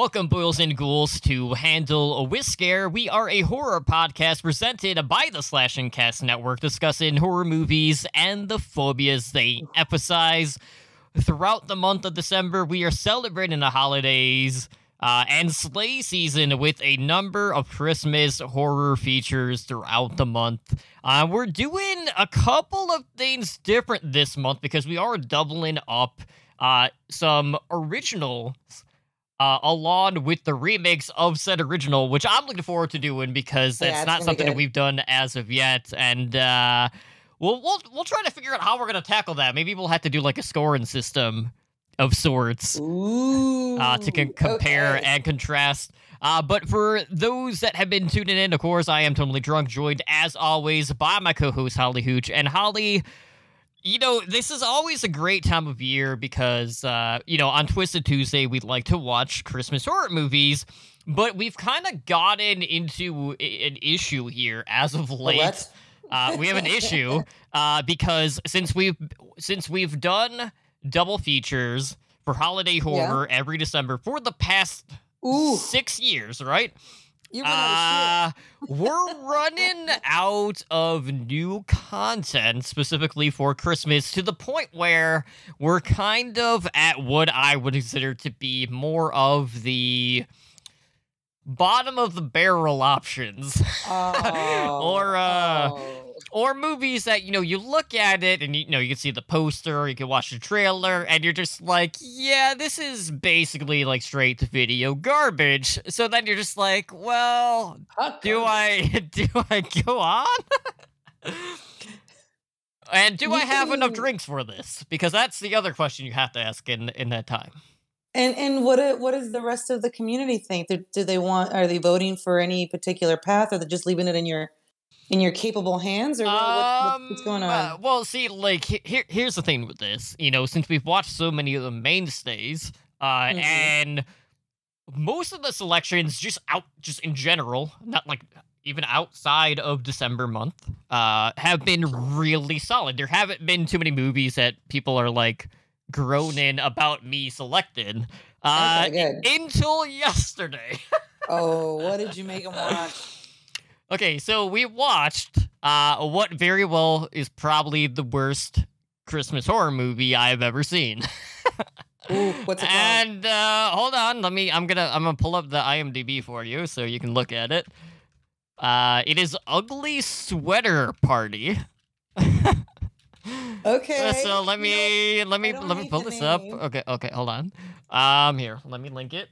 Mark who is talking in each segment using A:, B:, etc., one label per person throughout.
A: Welcome, boils and ghouls, to Handle a Whisker. We are a horror podcast presented by the Slash and Cast Network, discussing horror movies and the phobias they emphasize. Throughout the month of December, we are celebrating the holidays uh, and sleigh season with a number of Christmas horror features throughout the month. Uh, we're doing a couple of things different this month because we are doubling up uh, some originals uh, along with the remakes of said original, which I'm looking forward to doing because that's
B: Yeah,
A: not something that we've done as of yet, and uh, we'll we'll we'll try to figure out how we're gonna tackle that. Maybe we'll have to do like a scoring system of sorts
B: Ooh.
A: uh, to con- compare
B: okay.
A: and contrast. Uh, but for those that have been tuning in, of course, I am totally drunk, joined as always by my co-host Holly Hooch. And Holly, you know, this is always a great time of year because, uh, you know, on Twisted Tuesday we like to watch Christmas horror movies, but we've kind of gotten into an issue here as of late.
B: What?
A: Uh, we have an issue uh, because since we've since we've done double features for holiday horror every December for the past
B: Ooh.
A: six years, right?
B: You run
A: Uh, we're running out of new content specifically for Christmas to the point where we're kind of at what I would consider to be more of the bottom of the barrel options.
B: Oh,
A: Or, uh,
B: oh.
A: Or movies that you know you look at it and you know you can see the poster you can watch the trailer and you're just like yeah this is basically like straight to video garbage so then you're just like well do i do i go on and do i have enough drinks for this because that's the other question you have to ask in in that time
B: And and what what does the rest of the community think? Do, do they want? Are they voting for any particular path, or they just leaving it in your in your capable hands, or what, what, what's going
A: Um,
B: on?
A: uh, well, see, like here, here's the thing with this. You know, since we've watched so many of the mainstays, uh,
B: Mhm.
A: and most of the selections just out, just in general, not like even outside of December month, uh, have been really solid. There haven't been too many movies that people are like groaning about me selected. Uh,
B: okay,
A: until yesterday.
B: Oh, what did you make them watch?
A: Okay, so we watched uh, what very well is probably the worst Christmas horror movie I've ever seen.
B: Ooh, what's it called?
A: and uh, hold on, let me. I'm gonna. I'm gonna pull up the IMDb for you so you can look at it. Uh, it is Ugly Sweater Party.
B: Okay.
A: So let me let me let me pull this up. Okay, okay, hold on. Um, here, let me link it.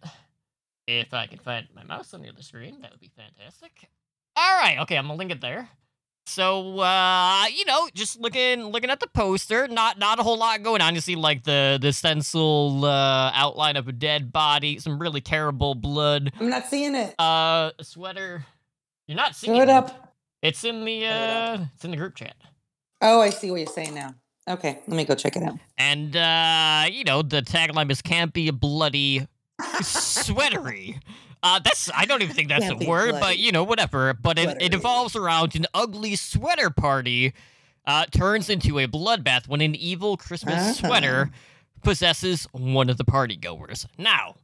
A: If I can find my mouse on the other screen, that would be fantastic. All right, okay, I'm gonna link it there. So, uh, you know, just looking looking at the poster, not not a whole lot going on. You see, like the the stencil uh, outline of a dead body, some really terrible blood.
B: I'm not seeing it.
A: Uh, a sweater. You're not seeing
B: Throw it up.
A: It's in the uh, it's in the group chat.
B: Oh, I see what you're saying now. Okay, let me go check it out.
A: And uh, you know, the tagline is can't be bloody sweatery. Uh, that's I don't even think that's a word, but you know, whatever. But it, it evolves around an ugly sweater party uh, turns into a bloodbath when an evil Christmas sweater possesses one of the party goers. Now,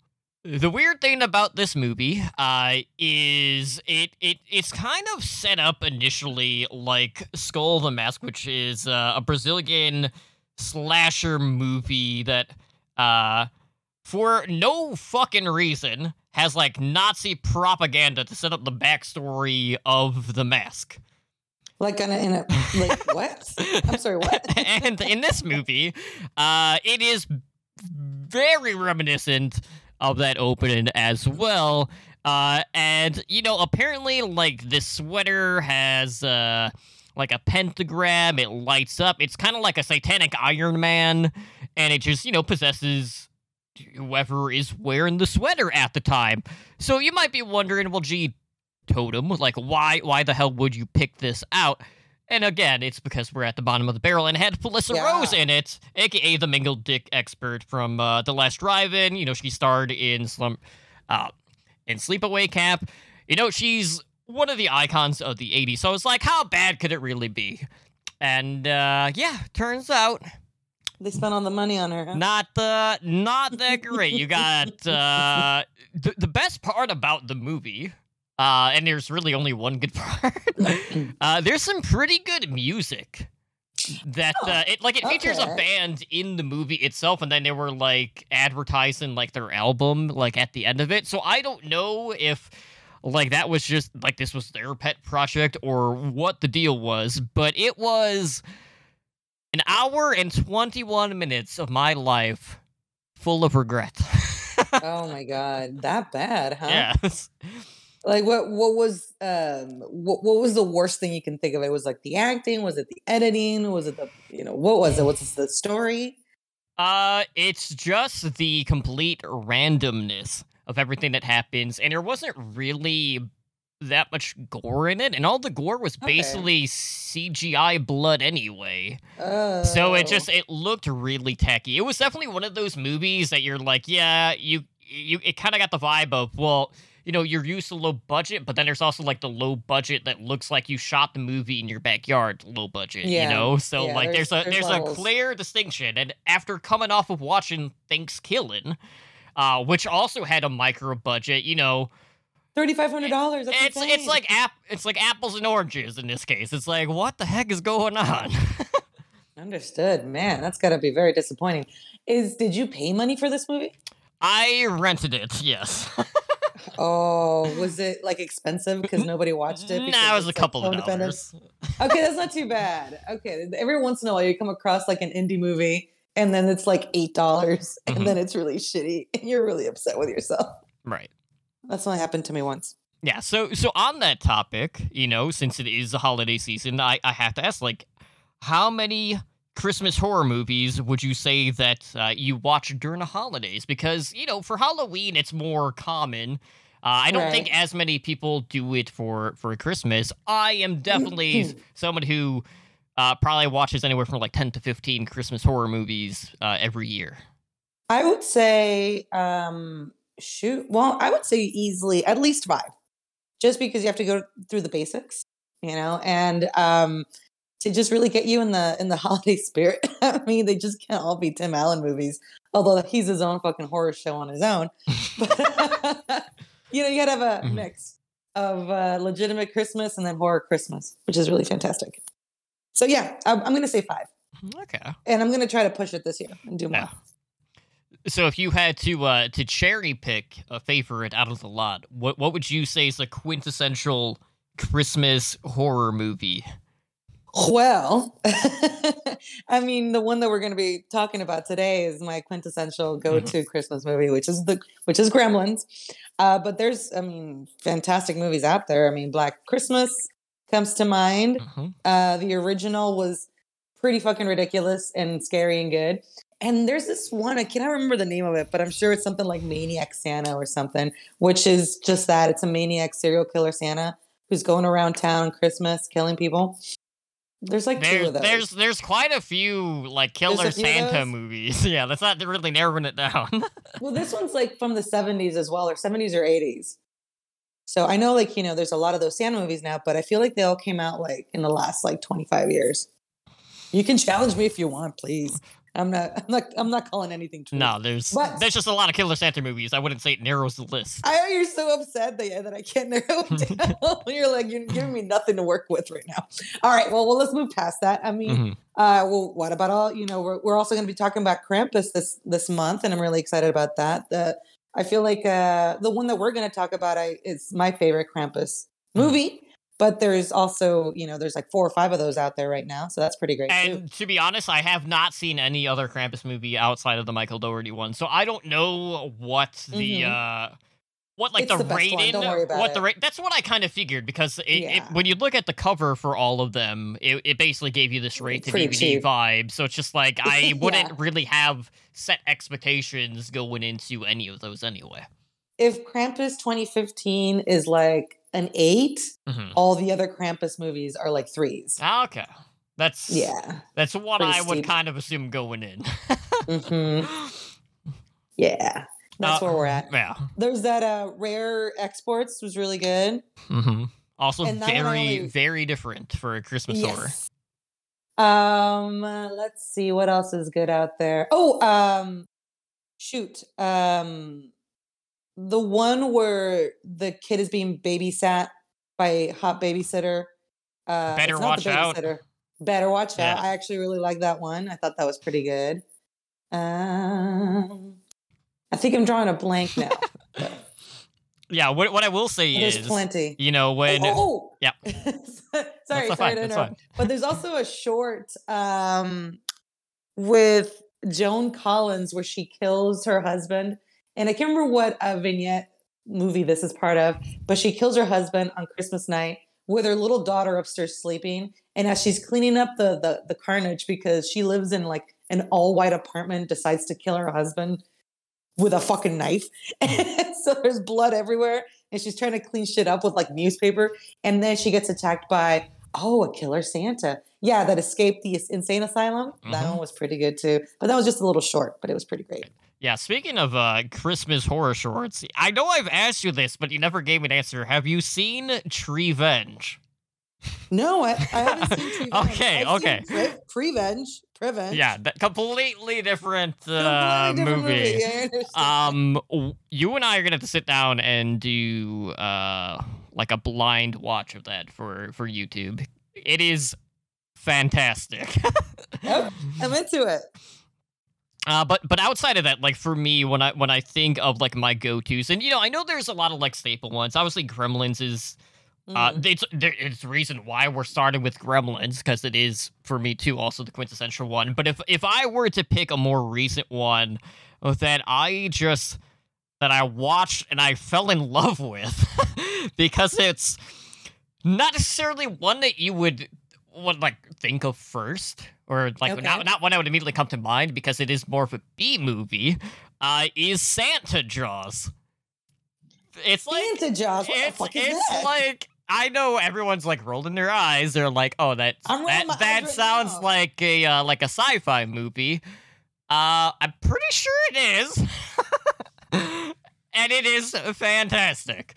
A: the weird thing about this movie uh, is it, it it's kind of set up initially like Skull the Mask, which is uh, a Brazilian slasher movie that uh, for no fucking reason has like Nazi propaganda to set up the backstory of the mask.
B: Like on a, in a like what? I'm sorry, what?
A: and in this movie, uh, it is very reminiscent of that opening as well. Uh, and you know, apparently, like this sweater has uh, like a pentagram. It lights up. It's kind of like a satanic Iron Man, and it just you know possesses whoever is wearing the sweater at the time. So you might be wondering, well, gee, totem, like why why the hell would you pick this out? And again, it's because we're at the bottom of the barrel and had Felissa
B: Yeah.
A: Rose in it, aka the mingle dick expert from uh, The Last Drive-In. You know, she starred in Slum, uh, in Sleepaway Camp. You know, she's one of the icons of the '80s. So it's like, how bad could it really be? And uh, yeah, turns out
B: They spent all the money on her. Huh?
A: Not uh, not that great. You got uh, the the best part about the movie. Uh, and there's really only one good part. uh, there's some pretty good music that uh, it like it features
B: Okay.
A: a band in the movie itself and then they were like advertising like their album like at the end of it so i don't know if like that was just like this was their pet project or what the deal was but it was an hour and 21 minutes of my life full of regret
B: oh my god, that bad, huh?
A: yes
B: Like what? What was um? What, what was the worst thing you can think of? It was like the acting. Was it the editing? Was it the you know what was it? What's the story?
A: Uh, it's just the complete randomness of everything that happens, and there wasn't really that much gore in it, and all the gore was
B: Okay.
A: basically CGI blood anyway. So it
B: Oh.
A: just it looked really tacky. It was definitely one of those movies that you're like, yeah, you you it kind of got the vibe of well. You know, you're used to low budget, but then there's also like the low budget that looks like you shot the movie in your backyard, low budget.
B: Yeah,
A: You know, so
B: yeah,
A: like there's,
B: there's-
A: a
B: there's
A: there's a clear distinction. And after coming off of watching Thanksgiving, uh, which also had a micro budget, you know,
B: thirty five hundred dollars.
A: it's it's like app it's like apples and oranges in this case. It's like what the heck is going on?
B: understood. Man, that's got to be very disappointing. Is did you pay money for this movie?
A: I rented it. Yes.
B: Oh, was it like expensive because nobody watched it?
A: Nah, it was a
B: it's, like,
A: couple of dollars.
B: Okay, that's not too bad. Okay, every once in a while you come across like an indie movie and then it's like eight dollars and mm-hmm. then it's really shitty and you're really upset with yourself.
A: Right.
B: That's only happened to me once.
A: Yeah, so so on that topic, you know, since it is the holiday season, I, I have to ask, like, how many Christmas horror movies would you say that uh, you watch during the holidays? Because, you know, for Halloween, it's more common. Uh, I don't think as many people do it for, for Christmas. I am definitely someone who uh, probably watches anywhere from like 10 to 15 Christmas horror movies uh, every year.
B: I would say, um, shoot. Well, I would say easily at least five, just because you have to go through the basics, you know, and um, to just really get you in the in the holiday spirit. I mean, they just can't all be Tim Allen movies, although he's his own fucking horror show on his own. But you know, you gotta have a
A: Mhm.
B: mix of uh, legitimate Christmas and then horror Christmas, which is really fantastic. So yeah, I'm, I'm gonna say five,
A: Okay.
B: and I'm gonna try to push it this year and do more.
A: Yeah. So if you had to uh to cherry pick a favorite out of the lot, what what would you say is a quintessential Christmas horror movie?
B: Well, I mean, the one that we're going to be talking about today is my quintessential go-to Christmas movie, which is the which is Gremlins. Uh, but there's, I mean, fantastic movies out there. I mean, Black Christmas comes to mind.
A: Mhm.
B: Uh, the original was pretty fucking ridiculous and scary and good. And there's this one, I cannot remember the name of it, but I'm sure it's something like Maniac Santa or something, which is just that. It's a maniac serial killer Santa who's going around town Christmas killing people. There's like two of those.
A: there's there's quite a few like killer
B: few
A: Santa movies. Yeah, that's not really narrowing it down.
B: Well, this one's like from the 70s as well, or 70s or 80s. So I know, like, you know, there's a lot of those Santa movies now, but I feel like they all came out like in the last like 25 years. You can challenge me if you want, please. I'm not, I'm not, I'm not calling anything true.
A: no, there's
B: But-
A: there's just a lot of killer Santa movies. I wouldn't say it narrows the list.
B: I know you're so upset that, that I can't narrow it down. you're like, you're giving me nothing to work with right now. All right, well, well, let's move past that. I mean,
A: Mhm.
B: Uh, well, what about all? You know, we're we're also going to be talking about Krampus this this month, and I'm really excited about that. The I feel like uh, the one that we're going to talk about I, is my favorite Krampus movie, but there's also you know there's like four or five of those out there right now, so that's pretty great too.
A: And to be honest, I have not seen any other Krampus movie outside of the Michael Dougherty one, so I don't know what the
B: Mhm.
A: uh what like
B: It's
A: the,
B: the
A: rating.
B: don't worry about
A: what the
B: it.
A: rate? That's what I kind of figured because it, it, when you look at the cover for all of them, it, it basically gave you this rate to
B: Pretty
A: DVD
B: cheap.
A: vibe. So it's just like I
B: Yeah.
A: wouldn't really have set expectations going into any of those anyway.
B: If Krampus 2015 is like an eight,
A: Mhm.
B: all the other Krampus movies are like threes.
A: Ah, Okay, that's
B: Yeah.
A: That's what
B: Pretty
A: I would kind of assume going in.
B: hmm Yeah. That's
A: Uh,
B: where we're at.
A: Yeah.
B: There's that uh rare exports was really good.
A: hmm Also,
B: And that one I
A: very,
B: only-
A: very different for a Christmas horror.
B: Um, let's see what else is good out there. Oh, um, shoot. Um, the one where the kid is being babysat by a hot babysitter. Uh,
A: Better watch out.
B: Better watch
A: Yeah.
B: out. I actually really like that one. I thought that was pretty good. Um, I think I'm drawing a blank now.
A: Yeah, what what I will say
B: there's
A: is,
B: plenty.
A: you know, when
B: oh, oh, oh.
A: Yeah.
B: sorry, sorry
A: fine,
B: to interrupt. But there's also a short um, with Joan Collins where she kills her husband, and I can't remember what uh, vignette movie this is part of, but she kills her husband on Christmas night with her little daughter upstairs sleeping, and as she's cleaning up the the, the carnage because she lives in like an all white apartment, decides to kill her husband with a fucking knife. And so there's blood everywhere. And she's trying to clean shit up with like newspaper. And then she gets attacked by, oh, a killer Santa. Yeah, that escaped the insane asylum. That
A: Mhm.
B: one was pretty good too. But that was just a little short, but it was pretty great.
A: Yeah, speaking of uh, Christmas horror shorts, I know I've asked you this, but you never gave me an answer. Have you seen Treevenge?
B: No, I, I haven't seen Prevenge.
A: Okay,
B: I've seen
A: okay.
B: Pre- Prevenge. Prevenge.
A: Yeah, that completely different,
B: Completely
A: uh,
B: different
A: movie.
B: Yeah,
A: Um, you and I are gonna have to sit down and do uh like a blind watch of that for for YouTube. It is fantastic.
B: Yep, I'm into it.
A: Uh, but but outside of that, like for me, when I when I think of like my go tos, and you know, I know there's a lot of like staple ones. Obviously, Gremlins is uh,
B: Mm.
A: it's it's the reason why we're starting with Gremlins because it is for me too also the quintessential one. But if if I were to pick a more recent one that I just that I watched and I fell in love with because it's not necessarily one that you would would like think of first or like
B: Okay.
A: not not one I would immediately come to mind because it is more of a B movie. Uh, is Santa Jaws? It's like
B: Santa Jaws. What the
A: it's
B: fuck is
A: it's
B: that?
A: like I know everyone's like rolling their eyes. They're like, "Oh, that that that
B: right
A: sounds
B: now.
A: like a uh, like a sci-fi movie." Uh, I'm pretty sure it is, and it is fantastic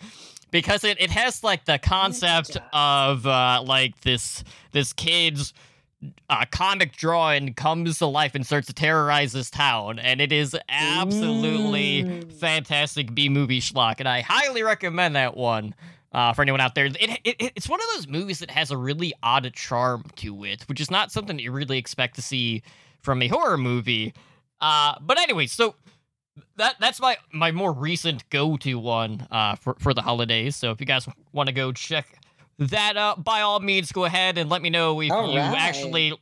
A: because it, it has like the concept of uh, like this this kid's uh, comic drawing comes to life and starts to terrorize this town, and it is absolutely
B: Mm.
A: fantastic B movie schlock, and I highly recommend that one. Uh, for anyone out there, it, it, it- it's one of those movies that has a really odd charm to it, which is not something you really expect to see from a horror movie. Uh, but anyway, so that that's my my more recent go to one uh, for for the holidays. So if you guys want to go check that out, by all means, go ahead and let me know if
B: All
A: you
B: right.
A: actually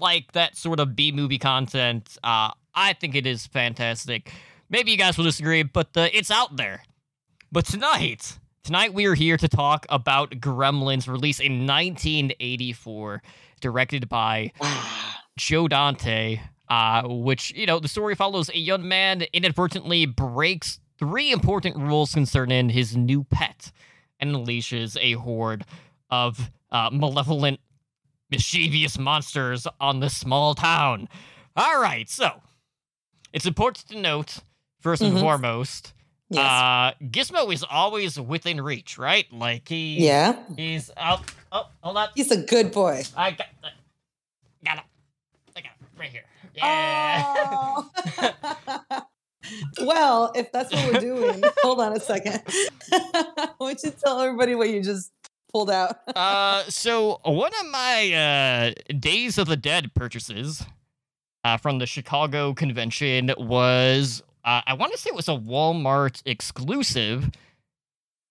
A: like that sort of B movie content. Uh, I think it is fantastic. Maybe you guys will disagree, but uh, it's out there. But tonight, tonight we are here to talk about Gremlins, released in 1984, directed by Joe Dante, uh, which, you know, the story follows a young man inadvertently breaks three important rules concerning his new pet and unleashes a horde of uh, malevolent, mischievous monsters on this small town. All right, so it's important to note, 1st and
B: Mhm.
A: foremost,
B: Yes.
A: uh, Gizmo is always within reach, right? Like he,
B: yeah.
A: he's out. Oh, hold on.
B: He's a good boy.
A: I got, got it. I got it right here. Yeah.
B: Oh. well, if that's what we're doing, hold on a second. Why don't you tell everybody what you just pulled out?
A: uh, so one of my uh, Days of the Dead purchases uh, from the Chicago convention was uh, I want to say it was a Walmart exclusive.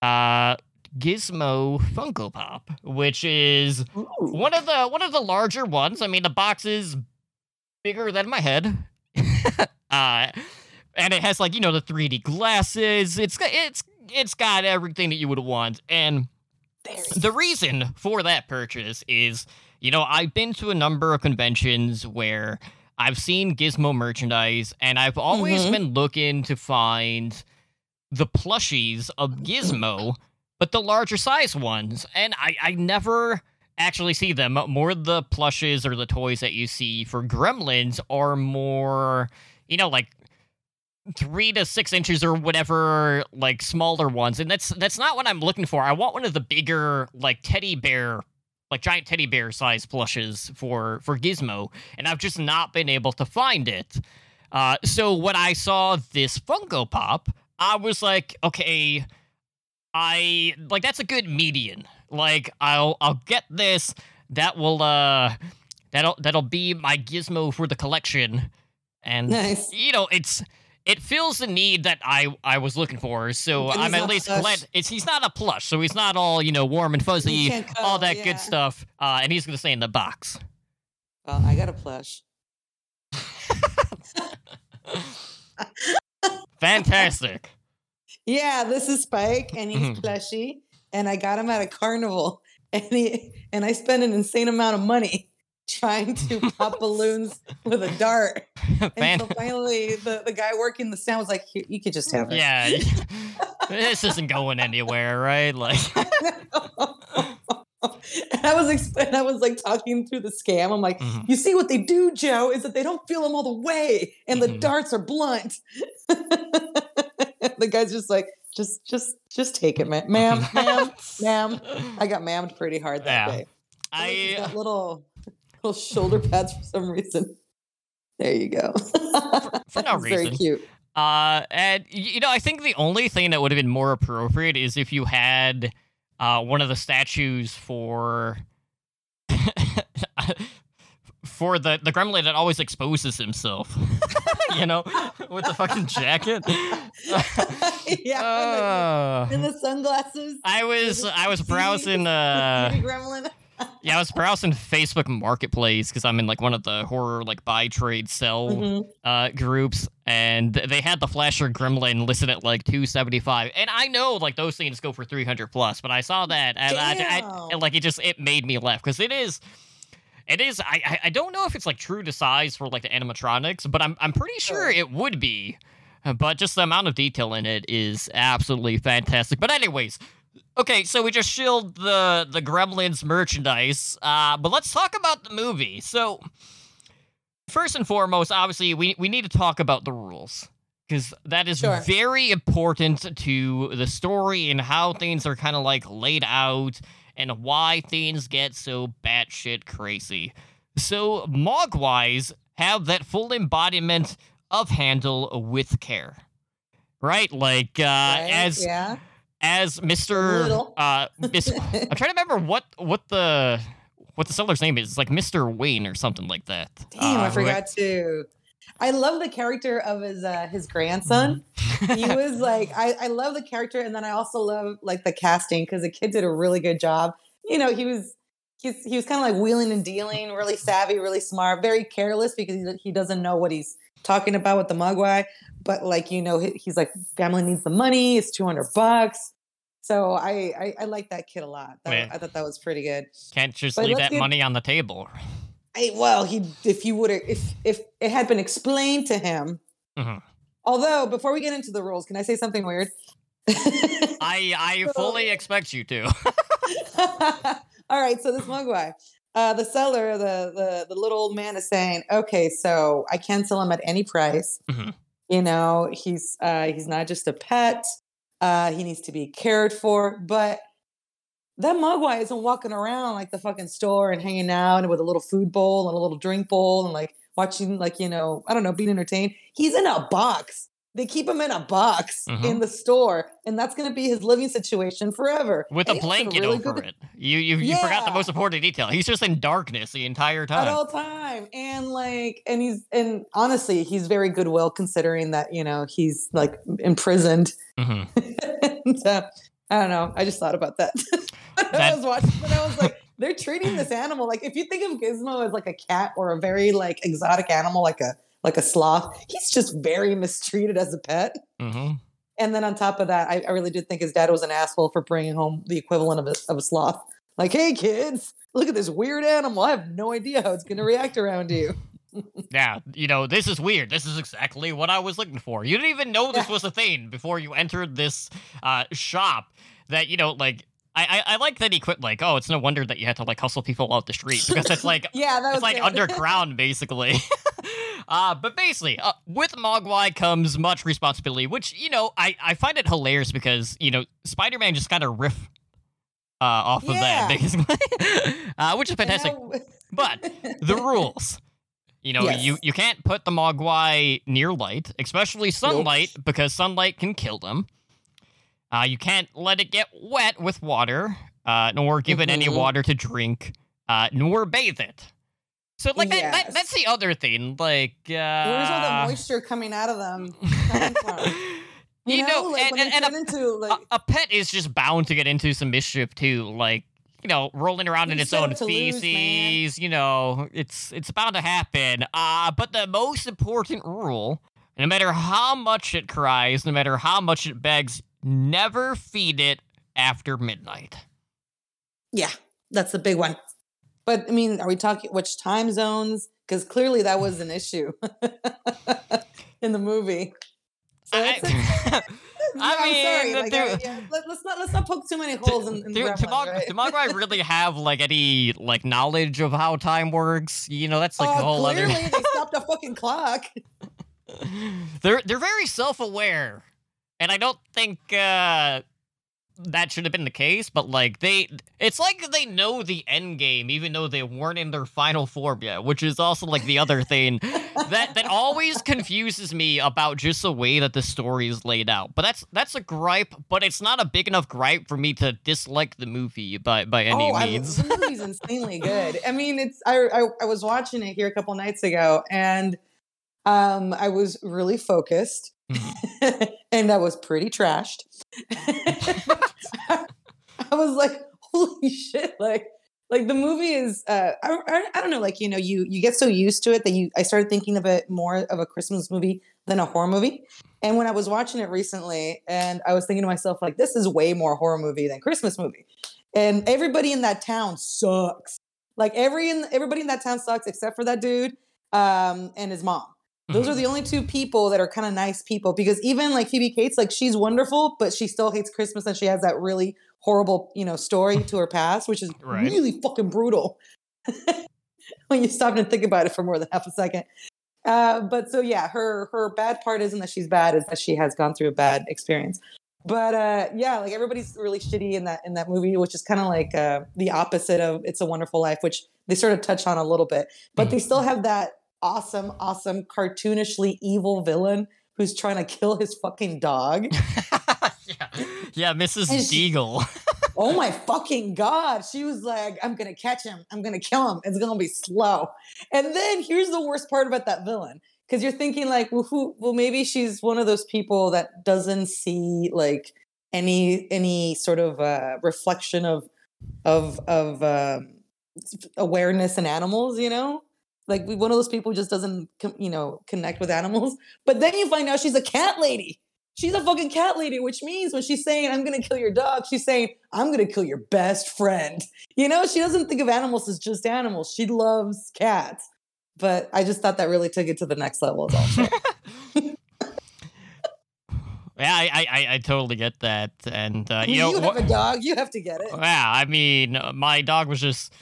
A: Uh, Gizmo Funko Pop, which is
B: Ooh.
A: one of the one of the larger ones. I mean, the box is bigger than my head. uh, and it has like you know the 3D glasses. It's got it's it's got everything that you would want. And the reason for that purchase is, you know, I've been to a number of conventions where I've seen Gizmo merchandise, and I've always
B: Mhm.
A: been looking to find the plushies of Gizmo, but the larger size ones, and I I never actually see them. More the plushes or the toys that you see for Gremlins are more, you know, like three to six inches or whatever, like smaller ones, and that's that's not what I'm looking for. I want one of the bigger, like teddy bear like giant teddy bear size plushes for for Gizmo, and I've just not been able to find it. Uh, so when I saw this Funko Pop, I was like, okay, I like that's a good median. Like I'll I'll get this. That will uh that'll that'll be my gizmo for the collection. And
B: Nice.
A: you know, it's it fills the need that I I was looking for. So
B: he's
A: I'm at least
B: plush.
A: glad it's he's not a plush, so he's not all, you know, warm and fuzzy, all that
B: yeah.
A: good stuff. Uh and he's gonna stay in the box.
B: Well, I got a plush.
A: Fantastic.
B: Yeah, this is Spike, and he's
A: Mhm.
B: plushy, and I got him at a carnival, and he and I spent an insane amount of money trying to pop balloons with a dart. And so finally, the, the guy working the stand was like, you could just have it."
A: yeah. this isn't going anywhere, right? Like
B: and I was I was like talking through the scam. I'm like,
A: mhm.
B: you see what they do, Joe, is that they don't feel them all the way, and the
A: Mhm.
B: darts are blunt. the guy's just like, just, just, just take it, ma'am, ma'am, ma'am. I got mammed pretty hard that
A: Yeah.
B: day.
A: I
B: got little, little shoulder pads for some reason. There you go.
A: for no
B: That's Very cute.
A: Uh, and you know, I think the only thing that would have been more appropriate is if you had uh one of the statues for for the the gremlin that always exposes himself. you know, with the fucking jacket.
B: yeah.
A: Uh,
B: and, the, the sunglasses.
A: I was I was browsing uh
B: gremlin.
A: Yeah I was browsing Facebook Marketplace because I'm in like one of the horror like buy trade sell
B: Mhm.
A: uh, groups, and they had the Flasher Gremlin listed at like 275. And I know like those things go for 300 plus, but I saw that and I, I, and, like it just it made me laugh because it is. It is. I, I I don't know if it's like true to size for like the animatronics, but I'm I'm pretty sure
B: Sure.
A: it would be. Uh, But just the amount of detail in it is absolutely fantastic. But anyways, okay, so we just shilled the the Gremlins merchandise. Uh, but let's talk about the movie. So first and foremost, obviously, we, we need to talk about the rules because that is
B: Sure.
A: very important to the story and how things are kind of like laid out and why things get so batshit crazy. So, Mogwais have that full embodiment of handle with care. Right? Like, uh,
B: Right?
A: as
B: yeah.
A: As Mr. Uh, Miss, I'm trying to remember what what the what the seller's name is. It's like Mr. Wayne or something like that.
B: Damn,
A: Uh,
B: I
A: who-
B: forgot to. I love the character of his uh, his grandson. he was like, I, I love the character, and then I also love like the casting because the kid did a really good job. You know, he was he's, he was kind of like wheeling and dealing, really savvy, really smart, very careless because he, he doesn't know what he's talking about with the Mogwai. But like you know, he, he's like, family needs the money. It's two hundred bucks. So I, I I like that kid a lot. That. I thought that was pretty good.
A: Can't just
B: But
A: leave that
B: get-
A: money on the table.
B: I, well, he if you would have if if it had been explained to him.
A: Mhm.
B: Although, before we get into the rules, can I say something weird?
A: I I
B: So-
A: fully expect you to.
B: All right, so this Mogwai, uh, the seller, the, the the little old man is saying, okay, so I can sell him at any price.
A: Mhm.
B: You know, he's uh, he's not just a pet. Uh, he needs to be cared for, but that Mogwai isn't walking around like the fucking store and hanging out with a little food bowl and a little drink bowl and like watching like you know I don't know being entertained. He's in a box. They keep him in a box
A: Mhm.
B: in the store, and that's going to be his living situation forever.
A: With
B: And
A: a blanket
B: really
A: over
B: good-
A: it. You you, you forgot the most important detail. He's just in darkness the entire time.
B: at all time and like and he's and honestly he's very goodwill considering that you know he's like imprisoned
A: Mhm.
B: and, uh, i don't know i just thought about that when i was watching and i was like they're treating this animal like if you think of gizmo as like a cat or a very like exotic animal like a like a sloth he's just very mistreated as a pet
A: Mhm.
B: and then on top of that I, I really did think his dad was an asshole for bringing home the equivalent of a, of a sloth like hey kids look at this weird animal i have no idea how it's going to react around you
A: Yeah, you know, this is weird. This is exactly what I was looking for. You didn't even know this was a thing before you entered this uh, shop. That you know, like I, I I like that he quit. Like, oh, it's no wonder that you had to like hustle people out the street because it's like
B: Yeah, that was
A: it's like underground basically. uh, but basically, uh, with Mogwai comes much responsibility, which you know I I find it hilarious because you know Spider Man just kind of riff uh, off of that, basically, uh, which is fantastic.
B: how-
A: But the rules. You know, you,
B: Yes.
A: you can't put the Mogwai near light, especially sunlight, because sunlight can kill them. Uh, you can't let it get wet with water, uh, nor give it any
B: Mhm.
A: water to drink, uh, nor bathe it. So, like, that, that,
B: Yes.
A: that's the other thing. Like, uh,
B: Where's all the moisture coming out of them?
A: you,
B: You,
A: know,
B: like
A: and, and, and a,
B: into like
A: a, a pet is just bound to get into some mischief too like you know rolling around in its own
B: to lose,
A: feces you know it's it's bound to happen uh but the most important rule no matter how much it cries no matter how much it begs never feed it after midnight
B: yeah, that's the big one. But I mean, are we talking which time zones? Because clearly that was an issue in the movie. So
A: I,
B: it's- it's-
A: I
B: I'm
A: mean,
B: sorry. Like, I- yeah, let, us not let's not poke too many holes in, in
A: do, do,
B: right?
A: Mogwai really have like any like knowledge of how time works you know that's like a
B: Oh,
A: whole other
B: clearly they stopped a fucking clock.
A: they're they're very self-aware and i don't think uh that should have been the case but like they it's like they know the end game even though they weren't in their final form yet which is also like the other thing that that always confuses me about just the way that the story is laid out but that's that's a gripe but it's not a big enough gripe for me to dislike the movie by by any
B: oh, I,
A: means
B: the movie's insanely good. I mean, it's I, I I was watching it here a couple nights ago, and um, I was really focused, and I was pretty trashed. I was like, holy shit! Like, like the movie is. Uh, I, I I don't know. Like you know, you you get so used to it that you. I started thinking of it more of a Christmas movie than a horror movie. And when I was watching it recently, and I was thinking to myself, like, this is way more horror movie than Christmas movie and everybody in that town sucks. Like every in, everybody in that town sucks except for that dude um, and his mom. Those are the only two people that are kind of nice people because even like Phoebe Cates, like she's wonderful, but she still hates Christmas and she has that really horrible, you know, story to her past, which is
A: Right.
B: really fucking brutal when you stop and think about it for more than half a second. Uh, but so yeah, her her bad part isn't that she's bad; is that she has gone through a bad experience. But uh, yeah, like everybody's really shitty in that in that movie, which is kind of like uh, the opposite of "It's a Wonderful Life," which they sort of touch on a little bit. But they still have that awesome, awesome, cartoonishly evil villain who's trying to kill his fucking dog.
A: yeah, yeah, Mrs.
B: And she-
A: Deagle.
B: oh my fucking god she was like i'm gonna catch him i'm gonna kill him it's gonna be slow and then here's the worst part about that villain because you're thinking like well who well maybe she's one of those people that doesn't see like any any sort of uh reflection of of of um awareness in animals you know like one of those people who just doesn't you know connect with animals but then you find out she's a cat lady She's a fucking cat lady, which means when she's saying, I'm going to kill your dog, she's saying, I'm going to kill your best friend. You know, she doesn't think of animals as just animals. She loves cats. But I just thought that really took it to the next level. is all I'm saying.
A: Yeah, I, I, I- I totally get that, and uh, you
B: you
A: know,
B: have
A: wha-
B: a dog, you have to get it.
A: yeah, I mean, uh, my dog was just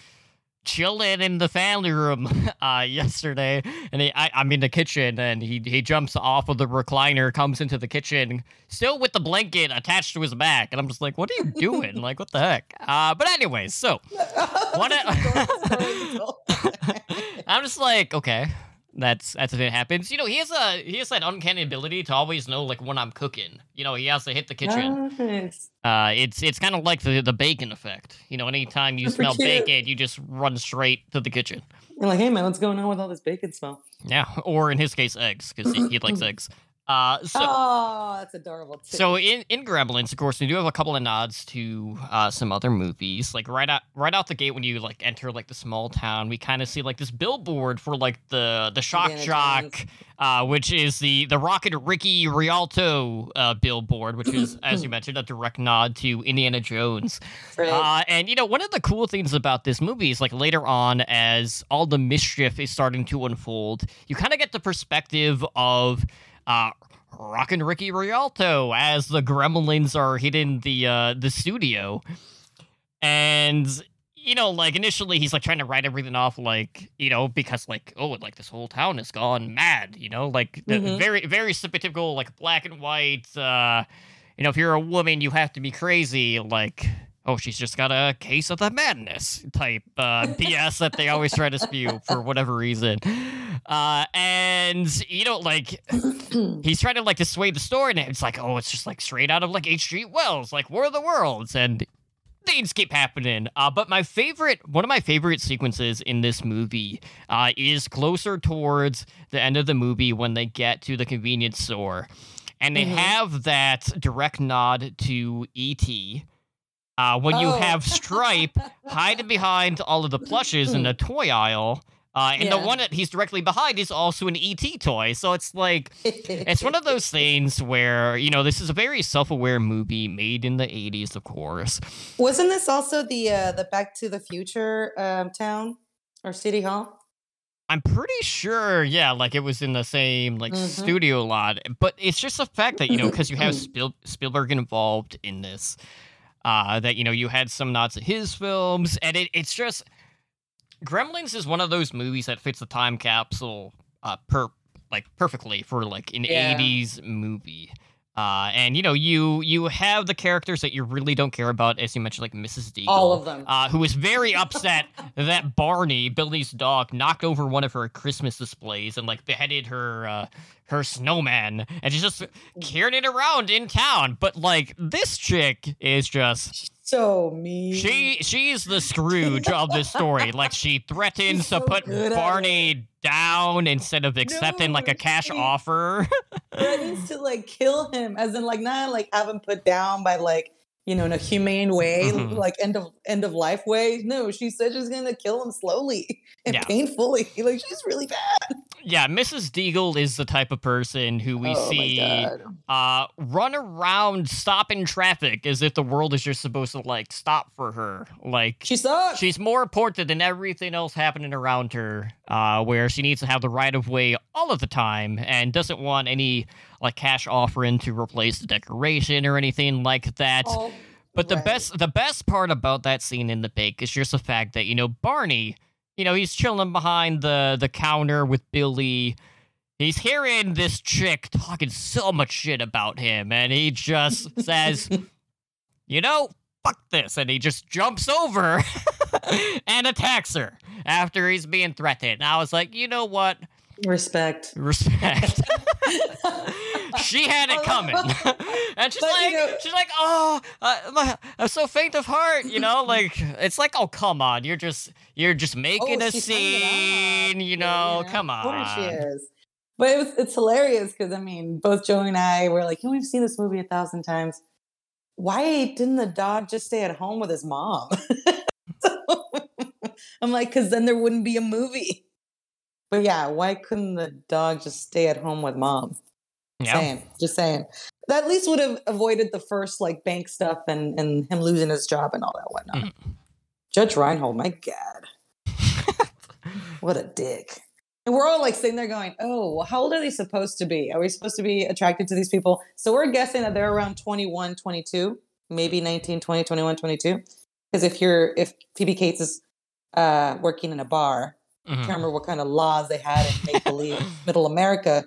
A: chilling in the family room uh, yesterday, and he, I, I'm in the kitchen, and he he jumps off of the recliner, comes into the kitchen, still with the blanket attached to his back, and I'm just like, what are you doing? like, what the heck? Uh, but anyways, so What a- I'm just like, okay, that's that's if it happens. You know, he has a he has that uncanny ability to always know like when I'm cooking. You know, he has to hit the kitchen.
B: Nice.
A: Uh, it's it's kind of like the the bacon effect. You know, anytime you
B: Super
A: smell
B: cute.
A: bacon, you just run straight to the kitchen.
B: You're like, hey man, what's going on with all this bacon smell?
A: Yeah, or in his case, eggs because he, he likes eggs. Uh, so.
B: oh, that's adorable too.
A: So in, in Gremlins, of course, we do have a couple of nods to uh, some other movies. Like right out right out the gate when you like enter like the small town, we kind of see like this billboard for like the the shock
B: Indiana
A: jock, uh, which is the the Rockin' Ricky Rialto uh, billboard, which is as you mentioned a direct nod to Indiana Jones.
B: Right.
A: Uh, and you know, one of the cool things about this movie is like later on, as all the mischief is starting to unfold, you kind of get the perspective of uh, Rockin' Ricky Rialto as the Gremlins are hitting the uh, the studio, and you know, like initially he's like trying to write everything off, like you know, because like oh, like this whole town has gone mad, you know, like the
B: Mhm.
A: very very typical like black and white. uh you know, if you're a woman, you have to be crazy, like oh, she's just got a case of the madness type uh, BS that they always try to spew for whatever reason. Uh, and you know, like he's trying to like dissuade the story, and it's like, oh, it's just like straight out of like H.G. Wells, like War of the Worlds, and things keep happening. Uh, but my favorite, one of my favorite sequences in this movie, uh, is closer towards the end of the movie when they get to the convenience store, and they
B: Mhm.
A: have that direct nod to E.T. Uh, when you
B: Oh.
A: have Stripe hiding behind all of the plushes in the toy aisle. Uh, and the one that he's directly behind is also an ET toy. So it's like, it's one of those things where, you know, this is a very self aware movie made in the 80s, of course.
B: Wasn't this also the uh, the Back to the Future um, town or city hall?
A: I'm pretty sure, yeah, like it was in the same like
B: Mhm.
A: studio lot, but it's just the fact that you know because you have Spiel- Spielberg involved in this, uh, that you know you had some nods to his films, and it, it's just Gremlins is one of those movies that fits the time capsule, uh, per like perfectly for like an
B: Yeah.
A: '80s movie. Uh, and you know you you have the characters that you really don't care about, as you mentioned, like Mrs. Deagle
B: All of them.
A: uh, who was very upset that Barney, Billy's dog, knocked over one of her Christmas displays and like beheaded her uh, her snowman, and she's just carrying it around in town. But like this chick is just
B: so mean.
A: she she's the Scrooge of this story. Like she threatens
B: She's
A: to put Barney down instead of accepting like a cash
B: she-
A: offer.
B: threatens to like kill him, as in like not like have him put down by like you know in a humane way,
A: Mhm.
B: like end of end of life way. No, she said she's gonna kill him slowly and
A: Yeah.
B: painfully. Like she's really bad.
A: Yeah, Mrs. Deagle is the type of person who we
B: oh
A: see uh run around stopping traffic as if the world is just supposed to like stop for her like
B: She sucks.
A: she's more important than everything else happening around her uh where she needs to have the right of way all of the time and doesn't want any like cash offering to replace the decoration or anything like that
B: Oh,
A: but the best the best part about that scene in the bake is just the fact that you know Barney, you know, he's chilling behind the the counter with Billy. He's hearing this chick talking so much shit about him, and he just says, "You know, fuck this," and he just jumps over and attacks her after he's being threatened. And I was like, you know what?
B: Respect.
A: Respect. she had it coming, and she's
B: But,
A: like,
B: you know-
A: she's like, oh, uh, I'm so faint of heart, you know, like it's like, oh, come on, you're just, you're just making
B: Oh,
A: a
B: she's playing it up.
A: scene, you know,
B: yeah,
A: come
B: Of course she
A: on.
B: is. But it was, it's hilarious because I mean, both Joe and I were like, "You know, we've seen this movie a thousand times. Why didn't the dog just stay at home with his mom?" So, I'm like, because then there wouldn't be a movie. But yeah, why couldn't the dog just stay at home with mom?
A: Yeah,
B: Saying, just saying. That at least would have avoided the first like bank stuff and and him losing his job and all that whatnot.
A: Mm-hmm.
B: Judge Reinhold, my God, what a dick. And we're all like sitting there going, oh, well, how old are they supposed to be? Are we supposed to be attracted to these people? So we're guessing that they're around 21, 22, maybe 19, 20, 21, 22. Because if you're, if Phoebe Cates is uh, working in a bar, I
A: Mhm.
B: can't remember what kind of laws they had in make believe middle America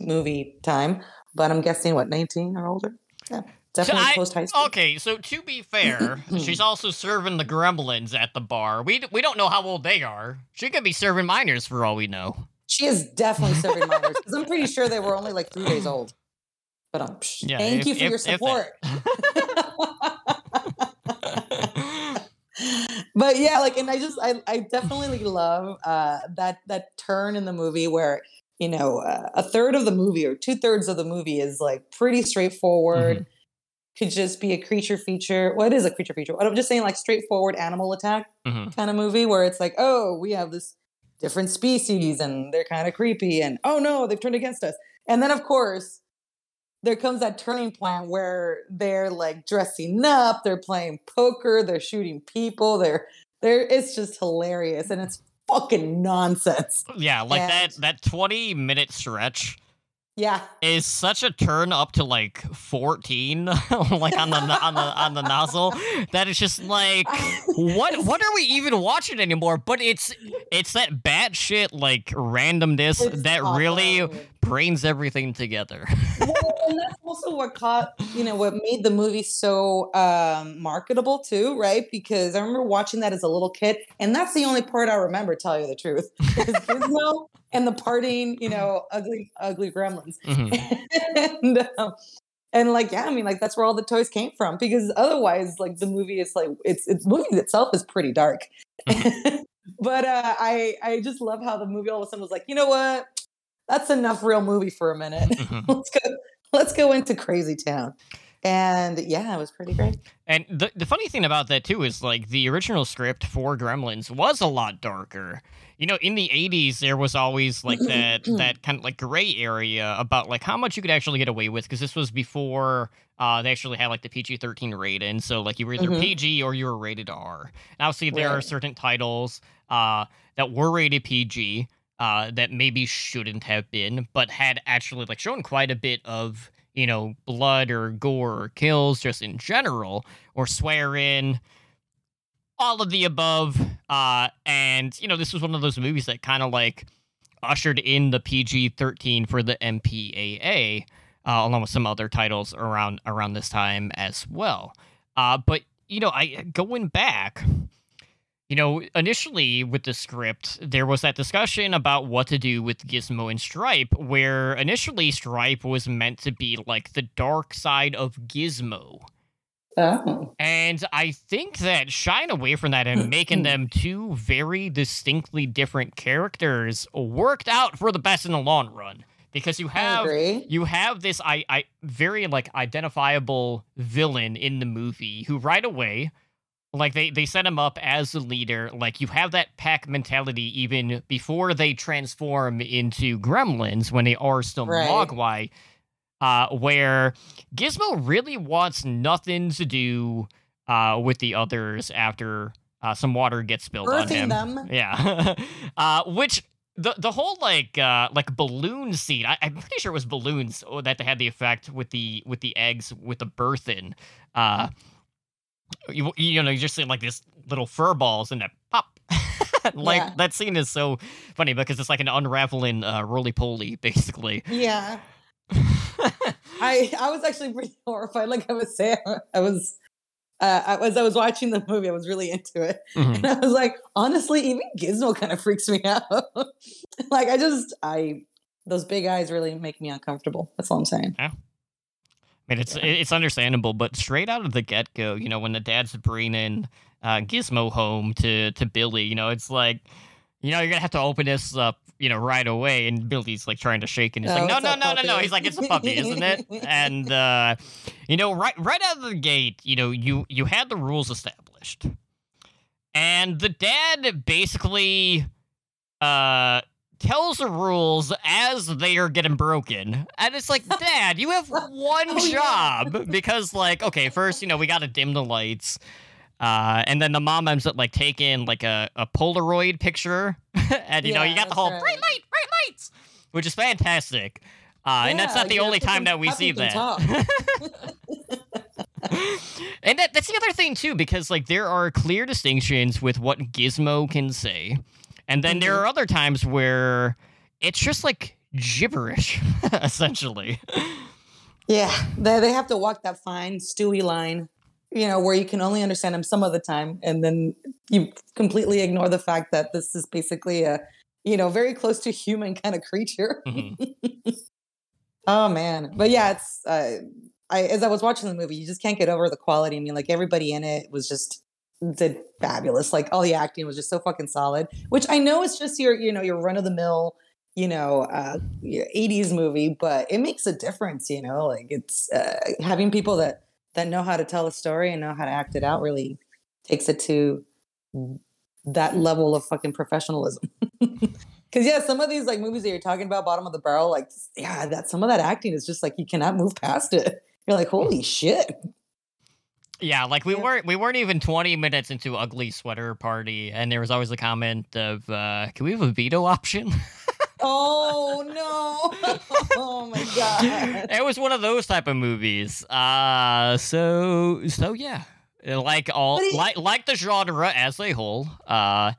B: movie time, but I'm guessing what, 19 or older? Yeah, definitely
A: I-
B: post high school.
A: Okay, so to be fair, she's also serving the gremlins at the bar. We, we don't know how old they are. She could be serving minors for all we know.
B: She is definitely serving minors because I'm pretty sure they were only like three days old. But um, psh,
A: Yeah,
B: thank
A: if-
B: you for
A: if-
B: your support. but yeah, like, and I just, I, I definitely love uh, that that turn in the movie where you know uh, a third of the movie or two thirds of the movie is like pretty straightforward.
A: Mm-hmm.
B: Could just be a creature feature. Well, it is a creature feature. But I'm just saying, like straightforward animal attack
A: Mhm.
B: kind of movie where it's like, oh, we have this different species and they're kind of creepy, and oh no, they've turned against us. And then, of course, there comes that turning point where they're like dressing up, they're playing poker, they're shooting people, they're they're it's just hilarious and it's fucking nonsense.
A: Yeah, like that that 20 minute stretch
B: Yeah.
A: is such a turn up to like 14 like on the on the on the nozzle that it's just like what what are we even watching anymore? But it's it's that batshit like randomness
B: It's
A: that really brings everything together.
B: Well, and that's also what caught you know what made the movie so um marketable too right? Because i remember watching that as a little kid and that's the only part i remember tell you the truth. Gizmo and the partying you know ugly ugly gremlins.
A: Mhm.
B: and um, and like yeah i mean like that's where all the toys came from because otherwise like the movie is like it's it's movie itself is pretty dark. But uh i i just love how the movie all of a sudden was like you know what? That's enough real movie for a minute.
A: Mhm.
B: let's go let's go into crazy town and yeah it was pretty great
A: And the the funny thing about that too is like the original script for Gremlins was a lot darker. You know, in the 80s there was always like that that kind of like gray area about like how much you could actually get away with because this was before uh, they actually had like the PG-13 rating. So like you were either
B: Mhm.
A: PG or you were rated R. And obviously there are certain titles uh, that were rated PG uh, that maybe shouldn't have been, but had actually like shown quite a bit of you know blood or gore or kills just in general or swearing all of the above uh and you know this was one of those movies that kind of like ushered in the PG-13 for the MPAA uh, along with some other titles around around this time as well. Uh but you know I going back you know, initially with the script, there was that discussion about what to do with Gizmo and Stripe, where initially Stripe was meant to be like the dark side of Gizmo.
B: oh
A: And I think that shying away from that and making them two very distinctly different characters worked out for the best in the long run. Because you have you have this I, I very like identifiable villain in the movie who right away like they they set him up as the leader like you have that pack mentality even before they transform into gremlins when they are still
B: Right.
A: mogwai uh where gizmo really wants nothing to do uh with the others after uh, some water gets spilled on
B: birthing
A: him
B: them
A: yeah. uh, which the the whole like uh like balloon scene, I, I'm pretty sure it was balloons oh, that had the effect with the with the eggs with the birth in. Uh you, you know, you just see like this little fur balls and that pop. like
B: Yeah.
A: that scene is so funny because it's like an unraveling uh roly poly, basically.
B: yeah I I was actually pretty horrified. Like I was saying, I was uh, I, as I was watching the movie, I was really into it,
A: Mhm.
B: and I was like, honestly, even Gizmo kind of freaks me out. like I just I those big eyes really make me uncomfortable. That's all I'm saying.
A: I mean, it's it's understandable, but straight out of the get go, you know, when the dad's bringing uh, Gizmo home to to Billy, you know, it's like, you know, you're gonna have to open this up, you know, right away. And Billy's like trying to shake, and he's
B: Oh,
A: like, no, no, no, no, no. He's like, it's a puppy, isn't it? And uh, you know, right right out of the gate, you know, you you had the rules established, and the dad basically uh tells the rules as they are getting broken. And it's like, Dad, you have one
B: Oh, yeah.
A: job. Because, like, okay, first, you know, we got to dim the lights. Uh, and then the mom ends up, like, taking, like, a, a Polaroid picture. and, you know, you got the whole
B: that's
A: bright
B: right.
A: light, bright lights, which is fantastic. Uh, and that's not the only time that we see that. and that, that's the other thing too, because like there are clear distinctions with what Gizmo can say, and then there
B: Mhm.
A: are other times where it's just like gibberish, essentially.
B: Yeah, they they have to walk that fine Stewie line, you know, where you can only understand them some of the time, and then you completely ignore the fact that this is basically a, you know, very close to human kind of creature.
A: Mhm.
B: Oh man, but yeah, it's uh, I as I was watching the movie, you just can't get over the quality. I mean, like everybody in it was just did fabulous. Like all the acting was just so fucking solid. Which I know it's just your you know your run of the mill you know uh your 80s movie, but it makes a difference. You know, like it's uh, having people that that know how to tell a story and know how to act it out really takes it to that level of fucking professionalism. Because yeah, some of these like movies that you're talking about, bottom of the barrel, like yeah, that some of that acting is just like you cannot move past it. You're like, holy shit.
A: Yeah, like we
B: Yeah.
A: weren't we weren't even twenty minutes into Ugly Sweater Party, and there was always a comment of, uh, "Can we have a veto option?"
B: Oh no! oh my god!
A: It was one of those type of movies. Uh so so yeah. Like all like like the genre as a whole. Uh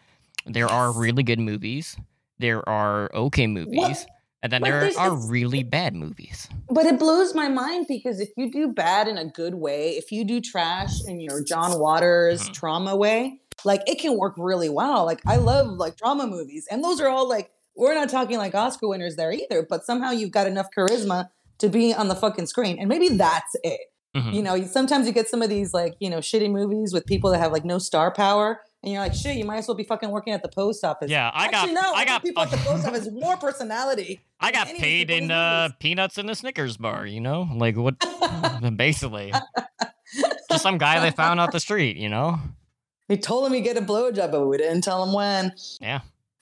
A: there are really good movies. There are okay movies. And then
B: But
A: there are really bad movies.
B: But it blows my mind because if you do bad in a good way, if you do trash in your John Waters
A: Mhm.
B: trauma way, like it can work really well. Like I love like drama movies, and those are all like we're not talking like Oscar winners there either. But somehow you've got enough charisma to be on the fucking screen, and maybe that's it.
A: Mhm.
B: You know, sometimes you get some of these like you know shitty movies with people that have like no star power, and you're like, shit, you might as well be fucking working at the post office.
A: Yeah, I
B: Actually,
A: got
B: no,
A: I got
B: people at the post office more personality.
A: I got
B: the
A: paid in uh, peanuts in a Snickers bar, you know? Like what basically. Just some guy they found off the street, you know?
B: We told him he'd get a blowjob, but we didn't tell him when.
A: Yeah.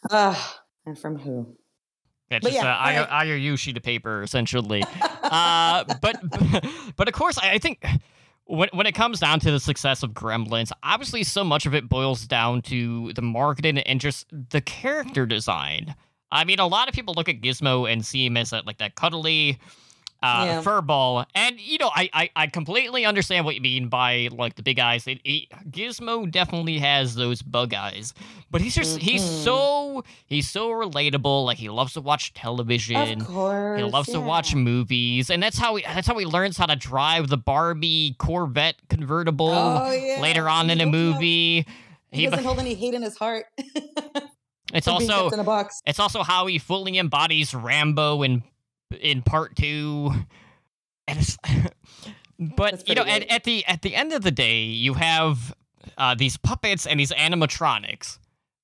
B: Ah, and from who? But
A: just
B: yeah,
A: uh, I,
B: alright.
A: IOU sheet of paper, essentially. uh, but but of course, I I think when when it comes down to the success of Gremlins, obviously so much of it boils down to the marketing and just the character design. I mean, a lot of people look at Gizmo and see him as that like that cuddly uh,
B: Yeah.
A: furball, and you know, I, I I completely understand what you mean by like the big eyes. It, it, Gizmo definitely has those bug eyes, but he's just he's
B: Mhm.
A: so he's so relatable. Like he loves to watch television.
B: Of course.
A: He loves to watch movies, and that's how he that's how he learns how to drive the Barbie Corvette convertible
B: Oh, yeah.
A: later on in
B: He's old
A: movie.
B: He,
A: He,
B: doesn't hold any hate in his heart.
A: it's also
B: in a box.
A: it's also how he fully embodies Rambo in in part two. And it's, but you know, at, at the at the end of the day, you have uh, these puppets and these animatronics.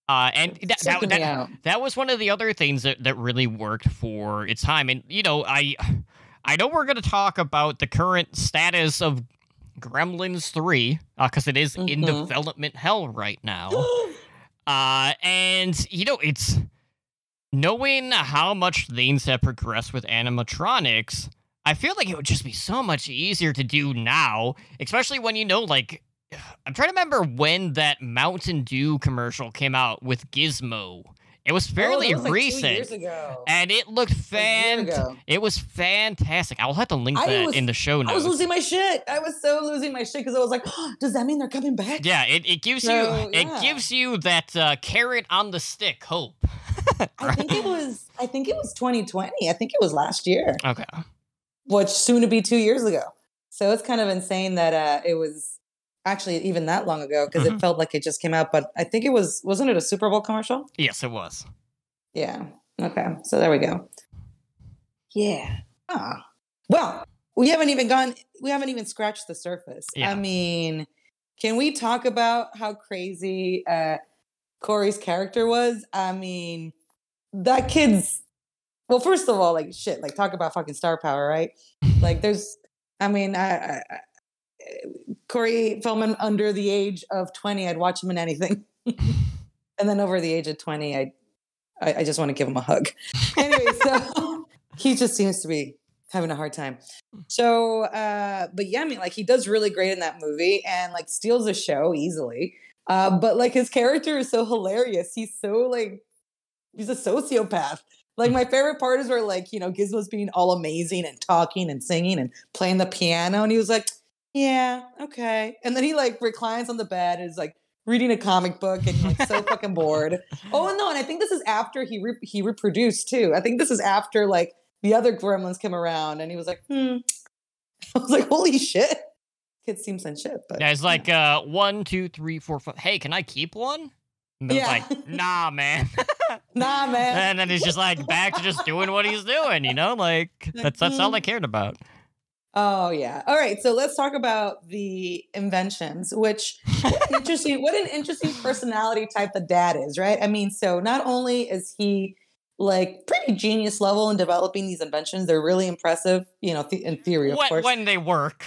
A: Uh, and that, that, that, that was one of the other things that, that really worked for its time. And you know, I I know we're going to talk about the current status of Gremlins three because it is in
B: Mhm.
A: development hell right now. Uh, and you know, it's knowing how much things have progressed with animatronics. I feel like it would just be so much easier to do now, especially when you know, like, I'm trying to remember when that Mountain Dew commercial came out with Gizmo. It was fairly
B: oh, was like
A: recent,
B: Two years ago.
A: and it looked fan. It was fantastic. I'll have to link
B: I
A: that
B: was-
A: in the show notes.
B: I was losing my shit. I was so losing my shit because I was like, does that mean they're coming back?
A: Yeah, it, it gives
B: So,
A: you it gives you that uh, carrot on the stick hope.
B: I think it was. I think it was 2020. I think it was last year,
A: Okay.
B: which soon to be two years ago. So it's kind of insane that uh, it was actually even that long ago because
A: Mhm.
B: it felt like it just came out. But I think it was. Wasn't it a Super Bowl commercial?
A: Yes, it was.
B: Yeah. Okay. So there we go. Yeah. Ah. Well, we haven't even gone. We haven't even scratched the surface.
A: Yeah.
B: I mean, can we talk about how crazy uh, Corey's character was? I mean, that kid's. Well, first of all, like shit. Like talk about fucking star power, right? like there's. I mean, I, I, I, Corey Feldman under the age of twenty, I'd watch him in anything. and then over the age of twenty, I I, I just want to give him a hug. Anyway, so he just seems to be having a hard time. So, uh, but yeah, I mean, like he does really great in that movie and like steals the show easily. Uh, but like his character is so hilarious. He's so like he's a sociopath. Like my favorite part is where like you know Gizmo's being all amazing and talking and singing and playing the piano, and he was like, "Yeah, okay," and then he like reclines on the bed and is like reading a comic book and like so fucking bored. Oh no, and I think this is after he re- he reproduced too. I think this is after like the other gremlins came around, and he was like, "Hmm." I was like, "Holy shit!" Kid seems in shit, but
A: Yeah, it's like uh one, two, three, four, five. Hey, can I keep one? And
B: Yeah.
A: like, nah, man.
B: nah, man.
A: and then he's just like back to just doing what he's doing, you know? Like that's that's all I cared about.
B: Oh yeah. All right. So let's talk about the inventions, which interesting what an interesting personality type the dad is, right? I mean, so not only is he like pretty genius level in developing these inventions, they're really impressive, you know, th- in theory, of
A: When,
B: course,
A: when they work.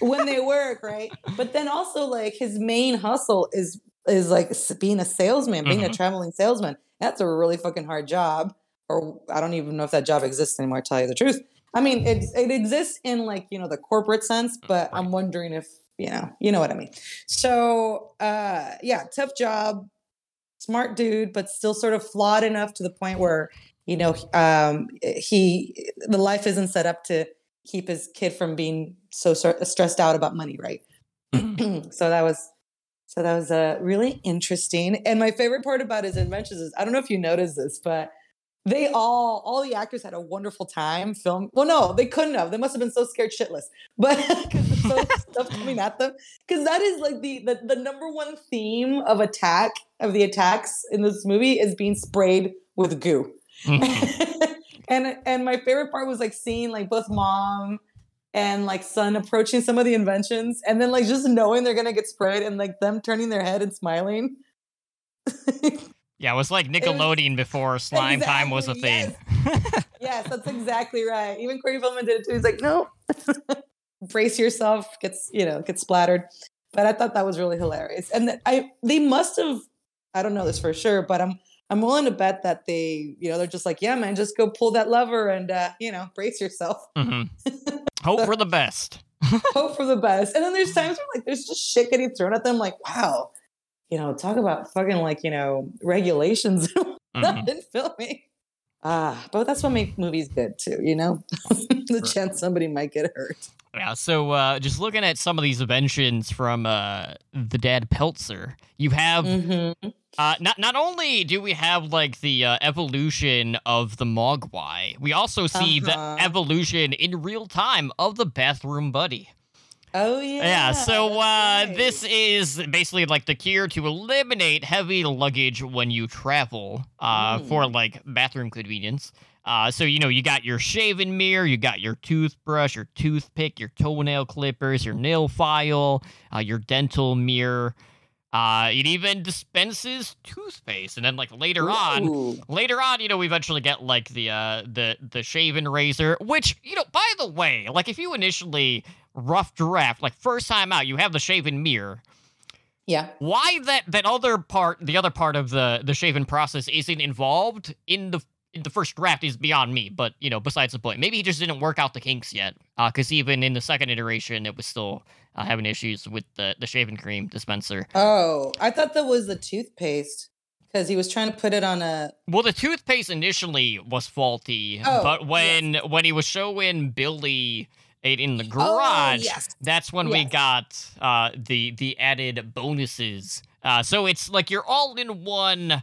B: when they work, right? But then also like his main hustle is is like being a salesman, being a
A: Mhm.
B: traveling salesman. That's a really fucking hard job. Or I don't even know if that job exists anymore. To tell you the truth, I mean it it exists in like you know the corporate sense, but I'm wondering if you know you know what I mean. So uh, yeah, tough job, smart dude, but still sort of flawed enough to the point where you know, um, he the life isn't set up to keep his kid from being so stressed out about money, right? so that was so that was uh, really interesting. And my favorite part about his inventions is I don't know if you noticed this, but they all all the actors had a wonderful time film well no they couldn't have they must have been so scared shitless but because so stuff coming at them because that is like the, the the number one theme of attack of the attacks in this movie is being sprayed with goo mm-hmm. and and my favorite part was like seeing like both mom and like son approaching some of the inventions and then like just knowing they're gonna get sprayed and like them turning their head and smiling
A: Yeah, it was like Nickelodeon was, before Slime exactly, Time was a thing.
B: Yes. yes, that's exactly right. Even Corey Feldman did it too. He's like, no, brace yourself, gets you know, gets splattered. But I thought that was really hilarious, and I they must have. I don't know this for sure, but I'm I'm willing to bet that they, you know, they're just like, yeah, man, just go pull that lever and uh, you know, brace yourself.
A: Mm-hmm. Hope for the best.
B: hope for the best. And then there's times where like there's just shit getting thrown at them, like, wow, you know, talk about fucking like, you know, regulations mm-hmm. in filming. Ah, but that's what makes movies good too, you know? the chance somebody might get hurt.
A: Yeah, so uh, just looking at some of these inventions from uh, the dad Peltzer, you have mm-hmm. uh, not not only do we have like the uh, evolution of the Mogwai, we also see uh-huh. the evolution in real time of the bathroom buddy.
B: Oh yeah.
A: Yeah. So uh, right. this is basically like the cure to eliminate heavy luggage when you travel, uh, mm. for like bathroom convenience. Uh, so you know you got your shaving mirror, you got your toothbrush, your toothpick, your toenail clippers, your nail file, uh, your dental mirror. Uh, it even dispenses toothpaste, and then like later Ooh. on, later on, you know, we eventually get like the uh the the shaven razor, which you know, by the way, like if you initially rough draft, like first time out, you have the shaven mirror.
B: Yeah.
A: Why that that other part, the other part of the the shaven process isn't involved in the in the first draft is beyond me. But you know, besides the point, maybe he just didn't work out the kinks yet. Uh Because uh, even in the second iteration, it was still uh, having issues with the the shaving cream dispenser.
B: Oh, I thought that was the toothpaste because he was trying to put it on a.
A: Well, the toothpaste initially was faulty, oh, but when yes. when he was showing Billy in the oh, garage, oh, yes. that's when yes. we got uh, the the added bonuses. Uh, so it's like you're all in one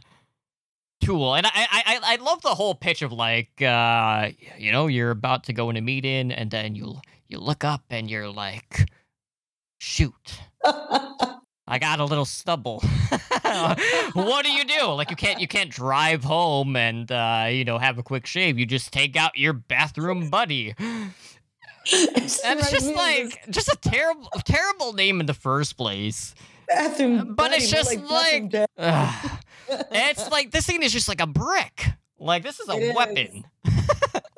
A: tool, and I I I love the whole pitch of like uh, you know you're about to go in a meeting, and then you you look up and you're like, shoot. I got a little stubble. what do you do? Like you can't you can't drive home and uh, you know have a quick shave. You just take out your bathroom buddy and it's just like just a terrible terrible name in the first place.
B: Bathroom,
A: but it's just like, like uh, it's like this thing is just like a brick. Like this is a it weapon.
B: Is.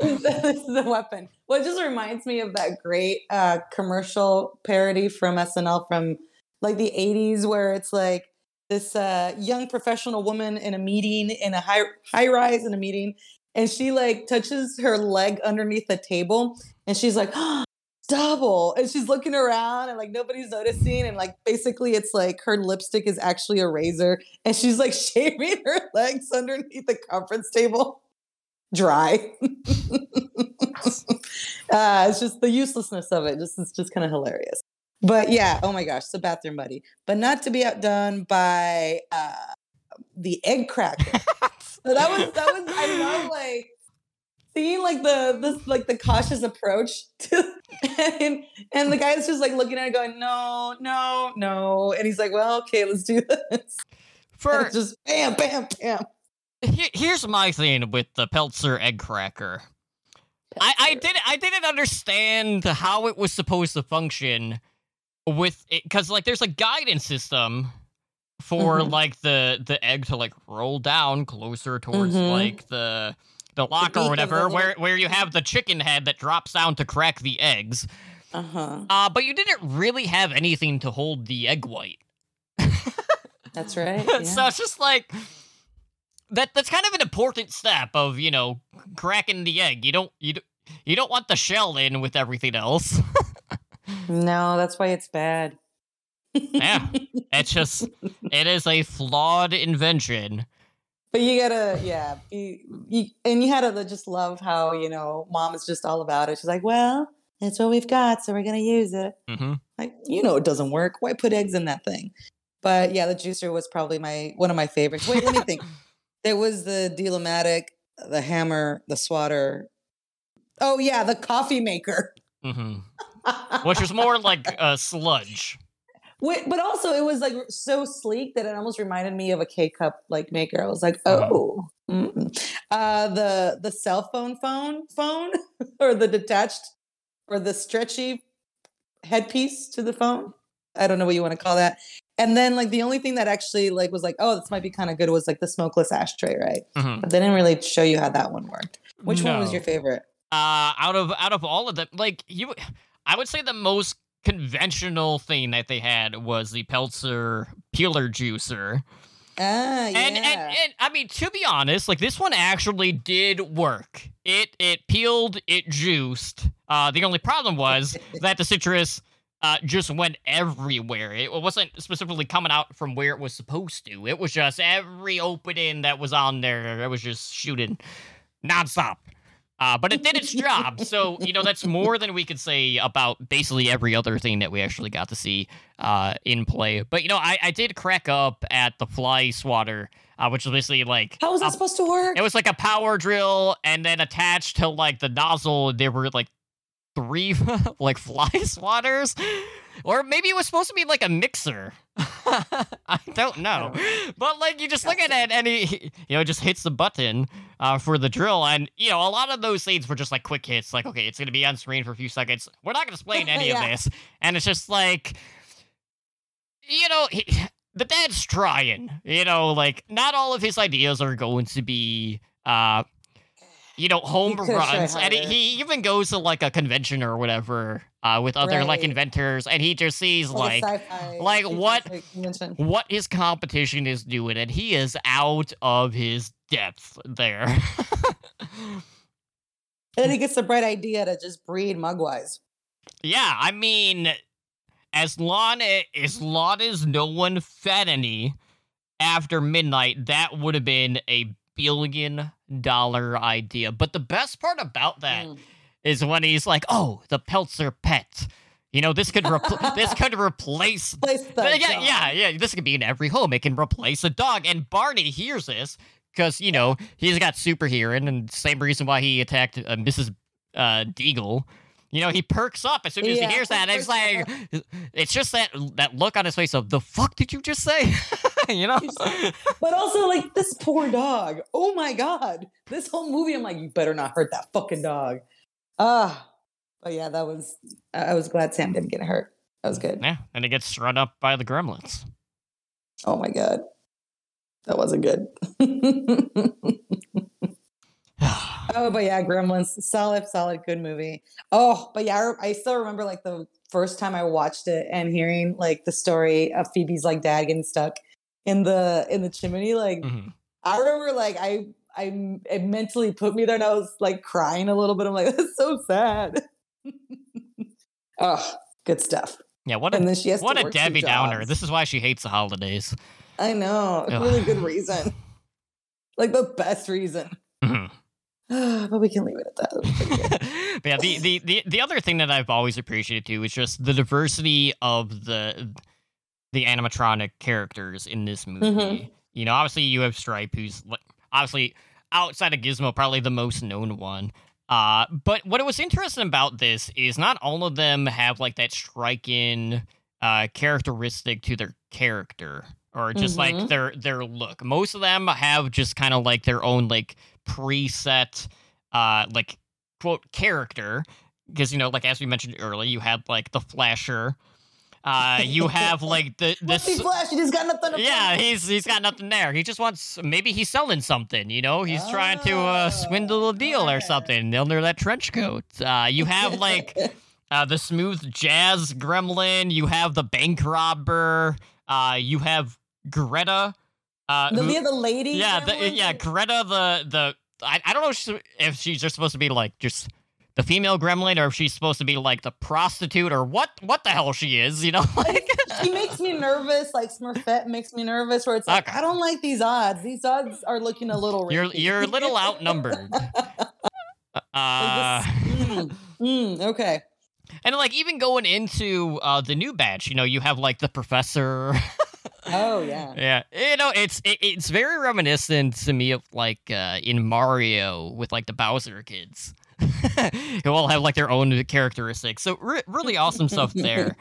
B: this is a weapon. Well, it just reminds me of that great uh, commercial parody from SNL from like the '80s, where it's like this uh, young professional woman in a meeting in a high high rise in a meeting, and she like touches her leg underneath the table and she's like oh, double and she's looking around and like nobody's noticing and like basically it's like her lipstick is actually a razor and she's like shaving her legs underneath the conference table. Dry. Uh, it's just the uselessness of it. Just it's just kind of hilarious. But yeah oh my gosh the bathroom buddy. But not to be outdone by uh the egg cracker. So that was that was I love like seeing like the this like the cautious approach to and and the guy's just like looking at it going no no no. And he's like well okay let's do this. For just bam bam bam.
A: Here's my thing with the peltzer egg cracker. I, I didn't I didn't understand how it was supposed to function with it because like there's a guidance system for mm-hmm. like the the egg to like roll down closer towards mm-hmm. like the the locker or whatever, where where you have the chicken head that drops down to crack the eggs.
B: Uh-huh.
A: Uh, but you didn't really have anything to hold the egg white.
B: that's right. Yeah.
A: so it's just like that. That's kind of an important step of you know cracking the egg. You don't you don't, you don't want the shell in with everything else.
B: no, that's why it's bad.
A: Yeah, it's just it is a flawed invention
B: but you gotta, yeah, you, you, and you had to just love how you know mom is just all about it. She's like, well, it's what we've got, so we're gonna use it.
A: hmm
B: Like, you know, it doesn't work. Why put eggs in that thing? But yeah, the juicer was probably my one of my favorites. Wait, let me think. There was the Dealomatic, the hammer, the swatter. Oh yeah, the coffee maker.
A: hmm Which was more like a sludge.
B: But also it was like so sleek that it almost reminded me of a K cup like maker. I was like,
A: Uh-huh.
B: oh, uh, the the cell phone phone phone or the detached or the stretchy headpiece to the phone. I don't know what you want to call that. And then like the only thing that actually like was like, oh, this might be kind of good was like the smokeless ashtray, right?
A: Mhm.
B: But they didn't really show you how that one worked. Which one was your favorite?
A: uh out of out of all of them like you i would say the most conventional thing that they had was the peltzer peeler juicer
B: yeah.
A: and, and and i mean to be honest like this one actually did work it it peeled it juiced uh the only problem was that the citrus uh, just went everywhere. It wasn't specifically coming out from where it was supposed to. It was just every opening that was on there. It was just shooting nonstop. Uh, but it did its job. So, you know, that's more than we could say about basically every other thing that we actually got to see uh, in play. But, you know, I, I did crack up at the fly swatter, uh, which was basically like.
B: how was that supposed to work?
A: it was like a power drill, and then attached to like the nozzle, there were like three like fly swatters. Or maybe it was supposed to be like a mixer. I don't know. But like you just look at it and he you know just hits the button uh, for the drill and you know a lot of those scenes were just like quick hits like okay it's going to be on screen for a few seconds. We're not going to explain any
B: Yeah.
A: of this. And it's just like you know he, the dad's trying. You know like not all of his ideas are going to be uh you know home
B: could've
A: runs and he, he even goes to like a convention or whatever uh, with other like inventors and he just sees
B: Like
A: like like what-
B: convention.
A: what his competition is doing, and he is out of his depth there.
B: And then he gets the bright idea to just breed mogwais.
A: yeah, I mean, as long a- as long as no one fed any after midnight, that would have been a billion dollar idea. But the best part about that
B: Mm.
A: is when he's like, "Oh, the Peltzer pet." You know, this could repl- this could replace
B: Place the
A: Uh, yeah,
B: dog.
A: yeah, yeah. This could be in every home. It can replace a dog. And Barney hears this because you know he's got super hearing, and same reason why he attacked uh, Mrs. Uh, Deagle. You know, he perks up as soon as
B: Yeah,
A: he hears that. It's like, it's just that that look on his face of the fuck did you just say? you know.
B: But also, like this poor dog. Oh my god! This whole movie, I'm like, you better not hurt that fucking dog. Ah, but yeah, that was. I was glad Sam didn't get hurt. That was good.
A: yeah, and it gets strung up by the gremlins.
B: Oh my god, that wasn't good. oh, but yeah, Gremlins, solid, solid, good movie. Oh, but yeah, I, I still remember like the first time I watched it and hearing like the story of Phoebe's like dad getting stuck in the in the chimney. Like
A: Mhm.
B: I remember, like I I it mentally put me there, and I was like crying a little bit. I'm like, that's so sad. oh, good stuff.
A: Yeah, what
B: And
A: a
B: then she has
A: what a Debbie Downer. This is why she hates the holidays.
B: I know, a
A: Ugh.
B: really good reason, like the best reason.
A: Mhm.
B: but we can leave it at that. That was pretty good.
A: but yeah, the, the, the, the other thing that I've always appreciated too is just the diversity of the the animatronic characters in this movie.
B: Mhm.
A: You know, obviously you have Stripe, who's obviously outside of Gizmo, probably the most known one. Uh, but what was interesting about this is not all of them have like that striking uh, characteristic to their character or just like
B: Mhm.
A: their their look. Most of them have just kind of like their own like preset uh like quote character. Because you know like as we mentioned earlier you had like the flasher. Uh you have like the this
B: flash? He just got nothing to
A: yeah he's he's got nothing there. He just wants maybe he's selling something you know? He's trying to uh swindle a deal or
B: Oh,
A: something under that trench coat. Uh you have like uh the smooth jazz gremlin. You have the bank robber. Uh you have greta uh
B: the,
A: who-
B: yeah, the lady.
A: yeah, the, yeah, Greta the the I, I don't know if she's, if she's just supposed to be like just the female gremlin or if she's supposed to be like the prostitute or what what the hell she is, you know? Like
B: she makes me nervous. Like Smurfette makes me nervous. Where it's like
A: Okay.
B: I don't like these odds. These odds are looking a little.
A: you're
B: risky.
A: you're a little outnumbered. Uh,
B: Mm, mm, okay.
A: and like even going into uh, the new batch, you know, you have like the professor.
B: Oh yeah.
A: yeah, you know, it's it, it's very reminiscent to me of like uh, in Mario with like the Bowser kids, who all have like their own characteristics. So re- really awesome stuff there.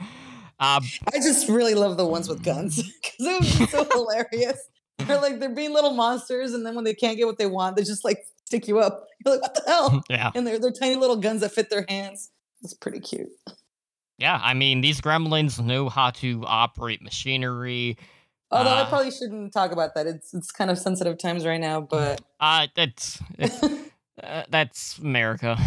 A: Um,
B: I just really love the ones with guns because it was so hilarious. They're like they're being little monsters, and then when they can't get what they want, they just like stick you up. You're like, what the hell?
A: yeah,
B: And they're they're tiny little guns that fit their hands. It's pretty cute.
A: yeah. I mean, these gremlins know how to operate machinery.
B: Although I
A: Uh,
B: probably shouldn't talk about that. It's it's kind of sensitive times right now, but
A: Uh, that's uh, that's America.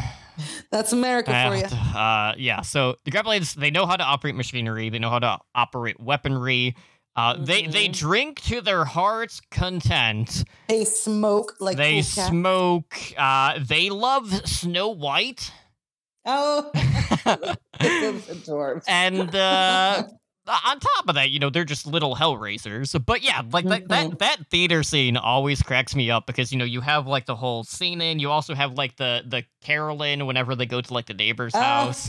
B: that's America for you.
A: Uh, yeah. So the gremlins, they know how to operate machinery. They know how to operate weaponry. Uh, They they
B: Mhm.
A: drink to their heart's content.
B: They smoke like
A: they
B: cool
A: smoke. Uh, they love Snow White,
B: Oh, dwarves.
A: and uh, on top of that, you know, they're just little hellraisers. But yeah, like that, that that theater scene always cracks me up because you know you have like the whole scene in. You also have like the the Carolyn whenever they go to like the neighbor's
B: Oh.
A: house.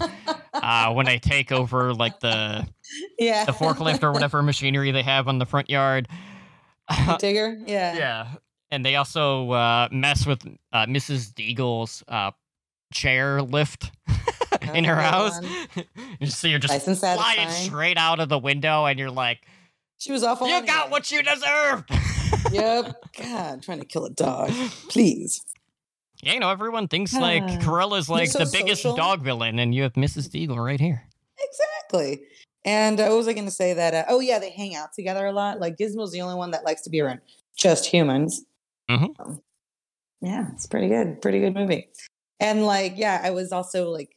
A: uh, when they take over like the
B: yeah,
A: the forklift or whatever machinery they have on the front yard.
B: digger. Yeah,
A: yeah, and they also uh, mess with uh, Mrs. Deagle's uh, chair lift in her house. so you're just
B: Nice
A: flying straight out of the window, and you're like,
B: She was awful.
A: "You got what you deserved."
B: Yep. God, trying to kill a dog. Please.
A: yeah, you know, everyone thinks like Cruella's like
B: so
A: the biggest
B: social.
A: dog villain, and you have Mrs. Deagle right here.
B: Exactly. And uh, what was I going to say? That uh, oh yeah, they hang out together a lot. Like Gizmo's the only one that likes to be around just humans.
A: Mhm.
B: Um, yeah, it's pretty good. Pretty good movie. And like, yeah, I was also like,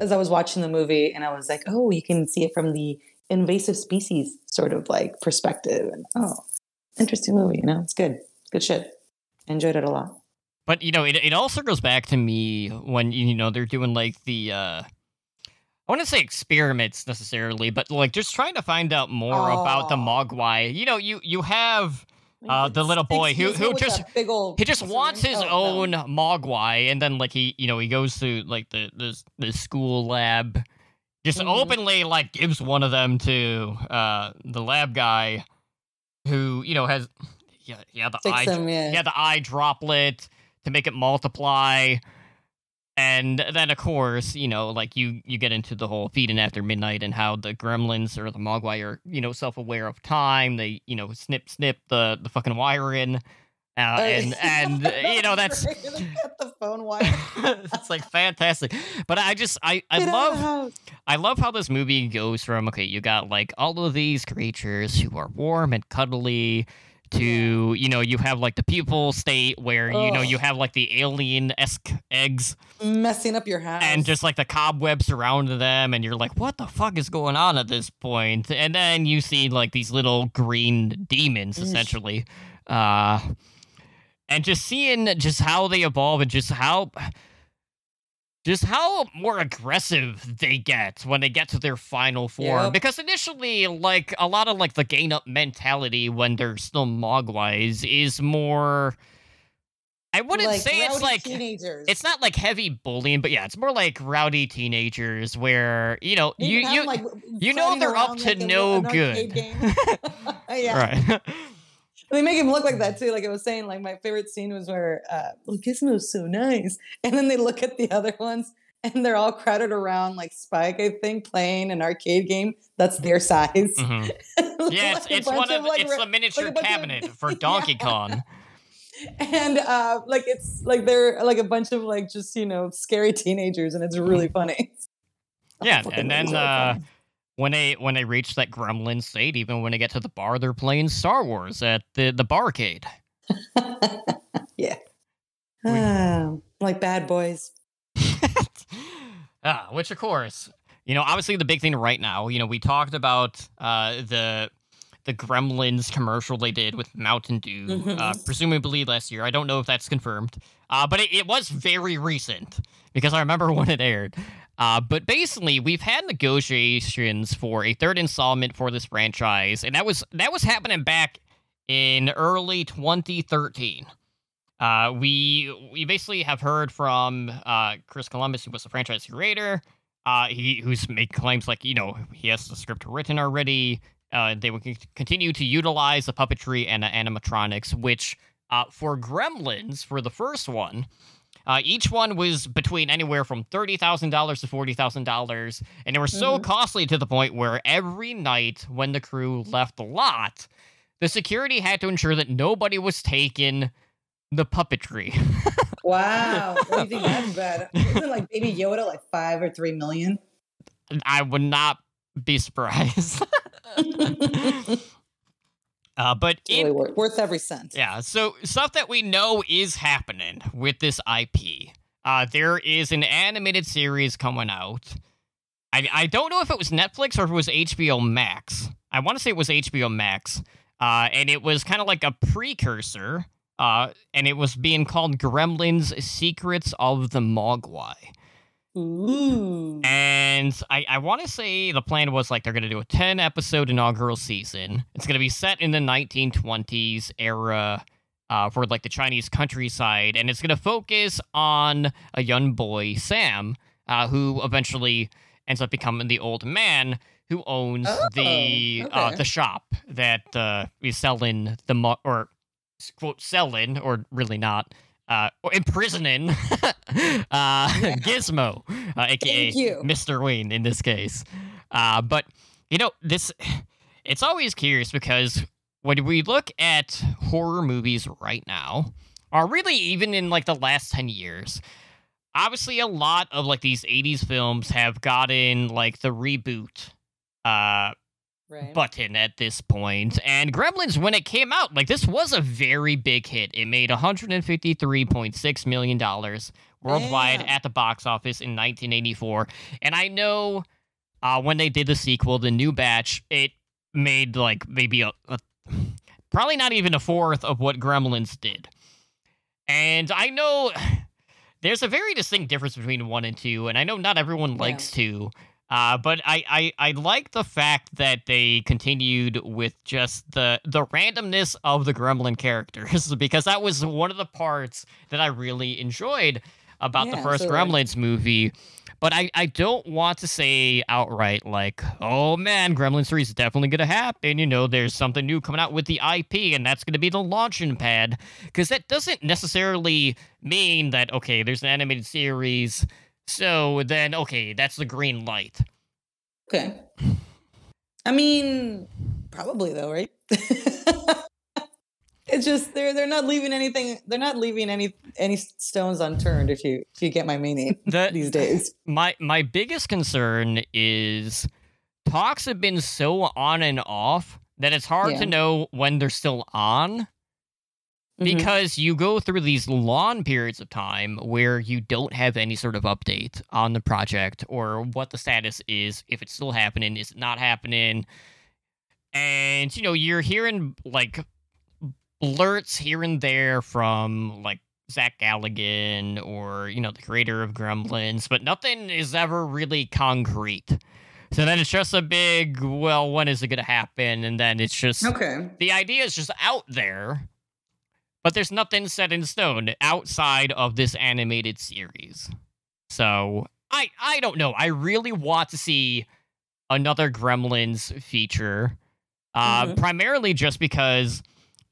B: as I was watching the movie, and I was like, oh, you can see it from the invasive species sort of like perspective. And oh, interesting movie. You know, it's good. Good shit. Enjoyed it a lot.
A: But you know, it it also goes back to me when you know they're doing like the uh I wouldn't say experiments necessarily, but like just trying to find out more about the. Mogwai. You know, you you have Uh, the little boy who- who just-
B: big old
A: he just wants his.
B: Oh,
A: own
B: no.
A: Mogwai, and then like he you know he goes to like the the the school lab, just
B: Mhm.
A: openly like gives one of them to uh the lab guy, who you know has yeah yeah the
B: Fix
A: eye
B: him, yeah.
A: yeah, the eye droplet to make it multiply. And then of course, you know, like you you get into the whole feeding after midnight and how the gremlins or the mogwai are, you know, self aware of time. They, you know, snip snip the the fucking wire in. Uh, and and you know that's
B: the phone wire.
A: it's like fantastic. But I just I I
B: Get out of the
A: love. I love how this movie goes from okay, you got like all of these creatures who are warm and cuddly to you know you have like the people state where you know you have like the alien esque eggs
B: messing up your house.
A: and just like the cobwebs surrounding them and you're like what the fuck is going on at this point? And then you see like these little green demons essentially uh and just seeing just how they evolve and just how just how more aggressive they get when they get to their final form
B: Yep.
A: because initially like a lot of like the gain up mentality when they're still mogwais is more i wouldn't
B: like
A: say it's like
B: teenagers.
A: it's not like heavy bullying, but yeah, it's more like rowdy teenagers where you know
B: They
A: you you
B: like,
A: you know they're up to
B: like
A: no
B: little- an arcade
A: good.
B: yeah,
A: right.
B: They make him look like that too. Like I was saying, like my favorite scene was where uh, well, Gizmo's so nice, and then they look at the other ones, and they're all crowded around like Spike, I think, playing an arcade game that's their size.
A: Mhm. Yeah, it's,
B: Like
A: it's one of
B: like,
A: it's the miniature
B: of-
A: cabinet for Donkey
B: Yeah.
A: Kong.
B: and uh like it's like they're like a bunch of like just you know scary teenagers and it's really funny
A: Yeah, and then uh. When they when they reach that gremlin state, even when they get to the bar, they're playing Star Wars at the the barcade.
B: yeah Ah, like bad boys
A: ah, which of course, you know, obviously the big thing right now, you know, we talked about uh, the the Gremlins commercial they did with Mountain Dew, uh,
B: Mhm.
A: presumably last year. I don't know if that's confirmed, uh, but it, it was very recent because I remember when it aired. Uh, but basically, we've had negotiations for a third installment for this franchise, and that was that was happening back in early 2013. Uh, we we basically have heard from uh, Chris Columbus, who was the franchise creator, uh, he who's made claims like you know he has the script written already. Uh, they will con- continue to utilize the puppetry and uh, animatronics, which uh, for Gremlins for the first one, uh, each one was between anywhere from thirty thousand dollars to forty thousand dollars, and they were so
B: Mhm.
A: costly to the point where every night when the crew left the lot, the security had to ensure that nobody was taking the puppetry.
B: Wow. What do you think that's bad? Isn't like Baby Yoda like five or three million?
A: I would not be surprised. uh, but
B: It's really worth, worth every cent.
A: yeah, so stuff that we know is happening with this IP. Uh, there is an animated series coming out. I, I don't know if it was Netflix or if it was HBO Max. I want to say it was HBO Max. Uh, and it was kind of like a precursor. Uh, and it was being called Gremlins Secrets of the Mogwai.
B: Ooh.
A: And I, I want to say the plan was like they're going to do a 10 episode inaugural season. It's going to be set in the 1920s era uh, for like the Chinese countryside. And it's going to focus on a young boy, Sam, uh, who eventually ends up becoming the old man who owns
B: Oh,
A: the uh, the shop that uh, is selling the mo- or quote selling or really not uh, imprisoning uh, Gizmo, uh, aka. Mr. Wing in this case. Uh, but you know this, it's always curious because when we look at horror movies right now, or really even in like the last ten years, obviously a lot of like these '80s films have gotten like the reboot uh
B: Right.
A: button at this point. And Gremlins, when it came out, like this was a very big hit. It made $153.6 million worldwide at the box office in 1984. And I know uh, when they did the sequel, the new batch, it made like maybe a, a probably not even a fourth of what Gremlins did. And I know there's a very distinct difference between one and two, and I know not everyone
B: Yeah.
A: likes two. Uh, but I, I, I like the fact that they continued with just the the randomness of the Gremlin characters because that was one of the parts that I really enjoyed about the first
B: absolutely.
A: Gremlins movie. But I, I don't want to say outright like, oh man, Gremlins 3 is definitely gonna happen. You know, there's something new coming out with the IP, and that's gonna be the launching pad. Because that doesn't necessarily mean that okay, there's an animated series so then, okay, that's the green light.
B: Okay. I mean, probably though, right? it's just they're they're not leaving anything. They're not leaving any any stones unturned. If you if you get my meaning
A: The,
B: these days.
A: my my biggest concern is talks have been so on and off that it's hard
B: Yeah.
A: to know when they're still on
B: Mhm.
A: because you go through these long periods of time where you don't have any sort of update on the project or what the status is if it's still happening is it not happening and you know you're hearing like blurts here and there from like Zach Galligan or you know the creator of Gremlins but nothing is ever really concrete so then it's just a big well when is it going to happen and then it's just
B: okay.
A: the idea is just out there, but there's nothing set in stone outside of this animated series. So I I don't know. I really want to see another Gremlins feature, uh,
B: Mhm.
A: primarily just because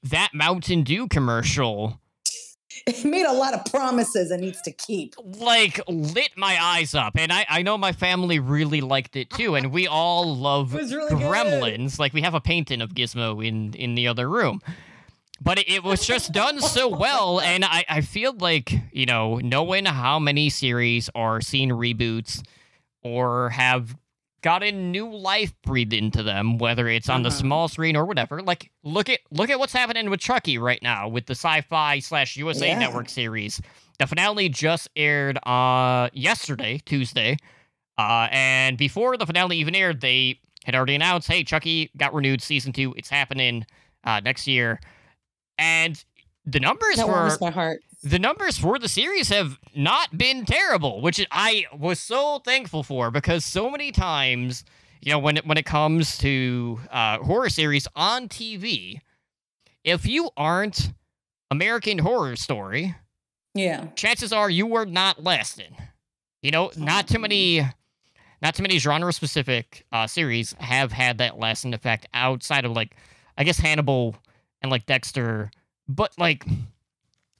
A: that Mountain Dew commercial
B: It made a lot of promises it needs to keep.
A: like lit my eyes up, and I I know my family really liked it too, and we all love
B: really good.
A: gremlins. Like we have a painting of Gizmo in in the other room. But it, it was just done so well, and I, I feel like, you know, knowing how many series are seeing reboots or have gotten new life breathed into them, whether it's on the
B: Uh-huh.
A: small screen or whatever. Like look at look at what's happening with Chucky right now with the Syfy slash USA
B: Yeah.
A: network series. The finale just aired uh yesterday, Tuesday. Uh, and before the finale even aired, they had already announced, "Hey, Chucky got renewed season two. It's happening uh, next year," and the numbers
B: That
A: for
B: my heart.
A: the numbers for the series have not been terrible, which I was so thankful for because so many times, you know, when it when it comes to uh, horror series on TV, if you aren't American Horror Story,
B: Yeah.
A: chances are you were not lasting. You know, not too many, not too many genre specific uh, series have had that lasting effect outside of like, I guess Hannibal and like Dexter, but like.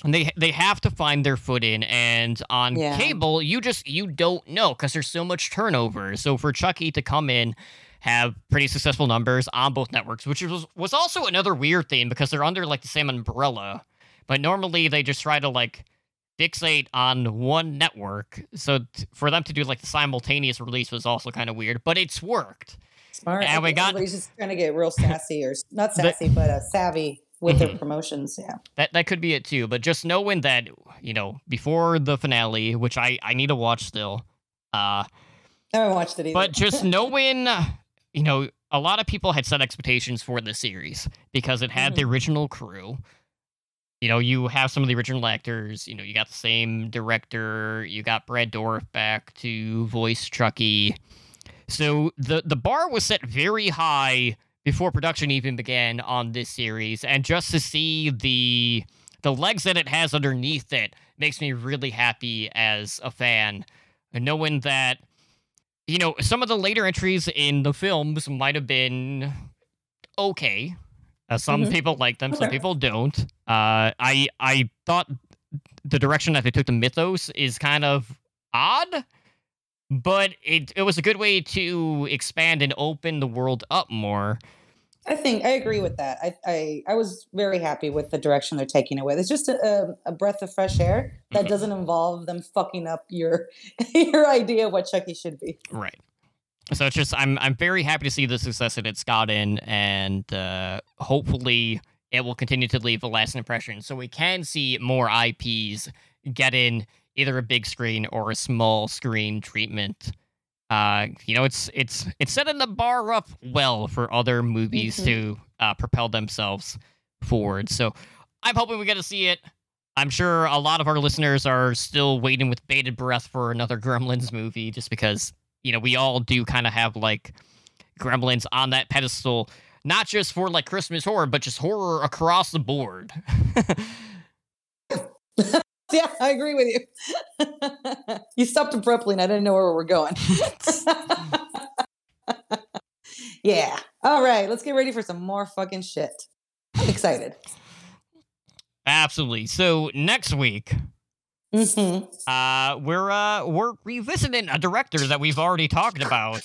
A: And they they have to find their footing, and on
B: Yeah.
A: cable, you just you don't know because there's so much turnover. So for Chucky to come in, have pretty successful numbers on both networks, which was was also another weird thing because they're under like the same umbrella, but normally they just try to like fixate on one network. So t- for them to do like the simultaneous release was also kind of weird, but it's worked.
B: Smart.
A: And we got-
B: everybody's just trying to get real sassy or not sassy, but uh, savvy with their
A: Mhm.
B: promotions. Yeah.
A: That that could be it too. But just knowing that you know before the finale, which I I need to watch still. Uh,
B: I haven't watched it either.
A: but just knowing, you know, a lot of people had set expectations for the series because it had the original crew. You know, you have some of the original actors. You know, you got the same director. You got Brad Dourif back to voice Chucky. So the the bar was set very high before production even began on this series, and just to see the the legs that it has underneath it makes me really happy as a fan, knowing that you know some of the later entries in the films might have been okay. Uh, some
B: Mhm.
A: people like them, some people don't. Uh, I I thought the direction that they took the mythos is kind of odd, but it it was a good way to expand and open the world up more.
B: I think I agree with that. I, I I was very happy with the direction they're taking it with. It's just a, a breath of fresh air that
A: Mhm.
B: doesn't involve them fucking up your your idea of what Chucky should be.
A: Right. So it's just I'm I'm very happy to see the success that it's gotten, and uh, hopefully it will continue to leave a lasting impression, so we can see more IPs get in either a big screen or a small screen treatment. Uh, you know, it's it's it's setting the bar up well for other movies
B: Mhm.
A: to uh, propel themselves forward. So I'm hoping we get to see it. I'm sure a lot of our listeners are still waiting with bated breath for another Gremlins movie, just because you know we all do kind of have like Gremlins on that pedestal, not just for like Christmas horror, but just horror across the board.
B: Yeah, I agree with you. you stopped abruptly, and I didn't know where we were going. yeah. All right, let's get ready for some more fucking shit. I'm excited.
A: Absolutely. So next week,
B: hmm
A: uh, we're uh, we're revisiting a director that we've already talked about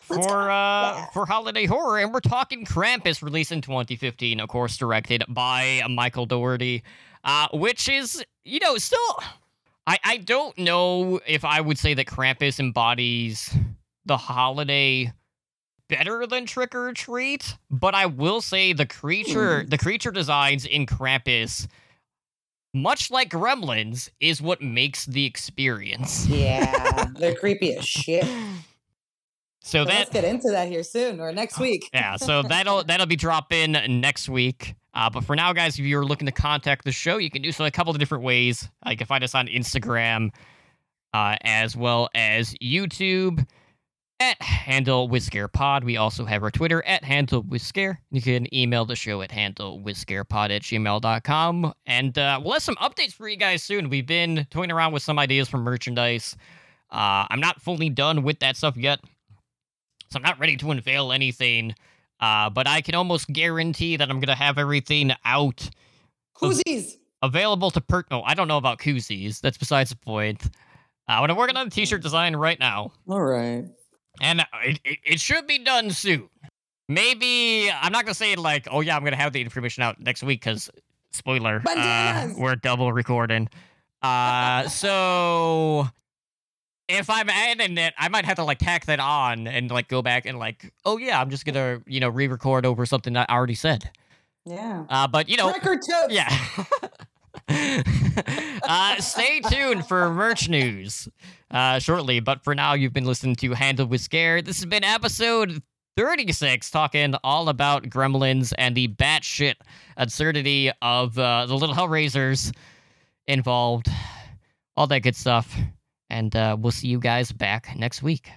A: for uh,
B: Yeah.
A: for holiday horror, and we're talking Krampus, released in 2015, of course, directed by Michael Dougherty, uh, which is you know still. I, I don't know if I would say that Krampus embodies the holiday better than Trick or Treat, but I will say the creature the creature designs in Krampus, much like Gremlins, is what makes the experience.
B: Yeah, they're creepy as shit.
A: So
B: So
A: that
B: let's get into that here soon or next week.
A: yeah, so that'll that'll be dropping next week. Uh, but for now, guys, if you're looking to contact the show, you can do so a couple of different ways. Uh, you can find us on Instagram, uh, as well as YouTube at handle with scare Pod. We also have our Twitter at handle Whisker. You can email the show at handle with scare Pod at gmail.com. And uh, we'll have some updates for you guys soon. We've been toying around with some ideas for merchandise. Uh, I'm not fully done with that stuff yet, so I'm not ready to unveil anything. Uh, but I can almost guarantee that I'm gonna have everything out
B: Koozies.
A: available to per. Oh, I don't know about koozies. That's besides the point. Uh, but I'm working on a t-shirt design right now,
B: All right.
A: and it, it, it should be done soon. Maybe I'm not gonna say like, oh yeah, I'm gonna have the information out next week because spoiler, uh, we're double recording. Uh, so if I'm adding it, I might have to like tack that on and like go back and like, oh yeah, I'm just gonna you know re-record over something I already said.
B: Yeah.
A: Uh, but you know,
B: Record toast.
A: yeah. uh, stay tuned for merch news uh, shortly. But for now, you've been listening to Handled with Scare. This has been episode 36, talking all about gremlins and the batshit absurdity of uh, the little Hellraisers involved. All that good stuff. And uh, we'll see you guys back next week.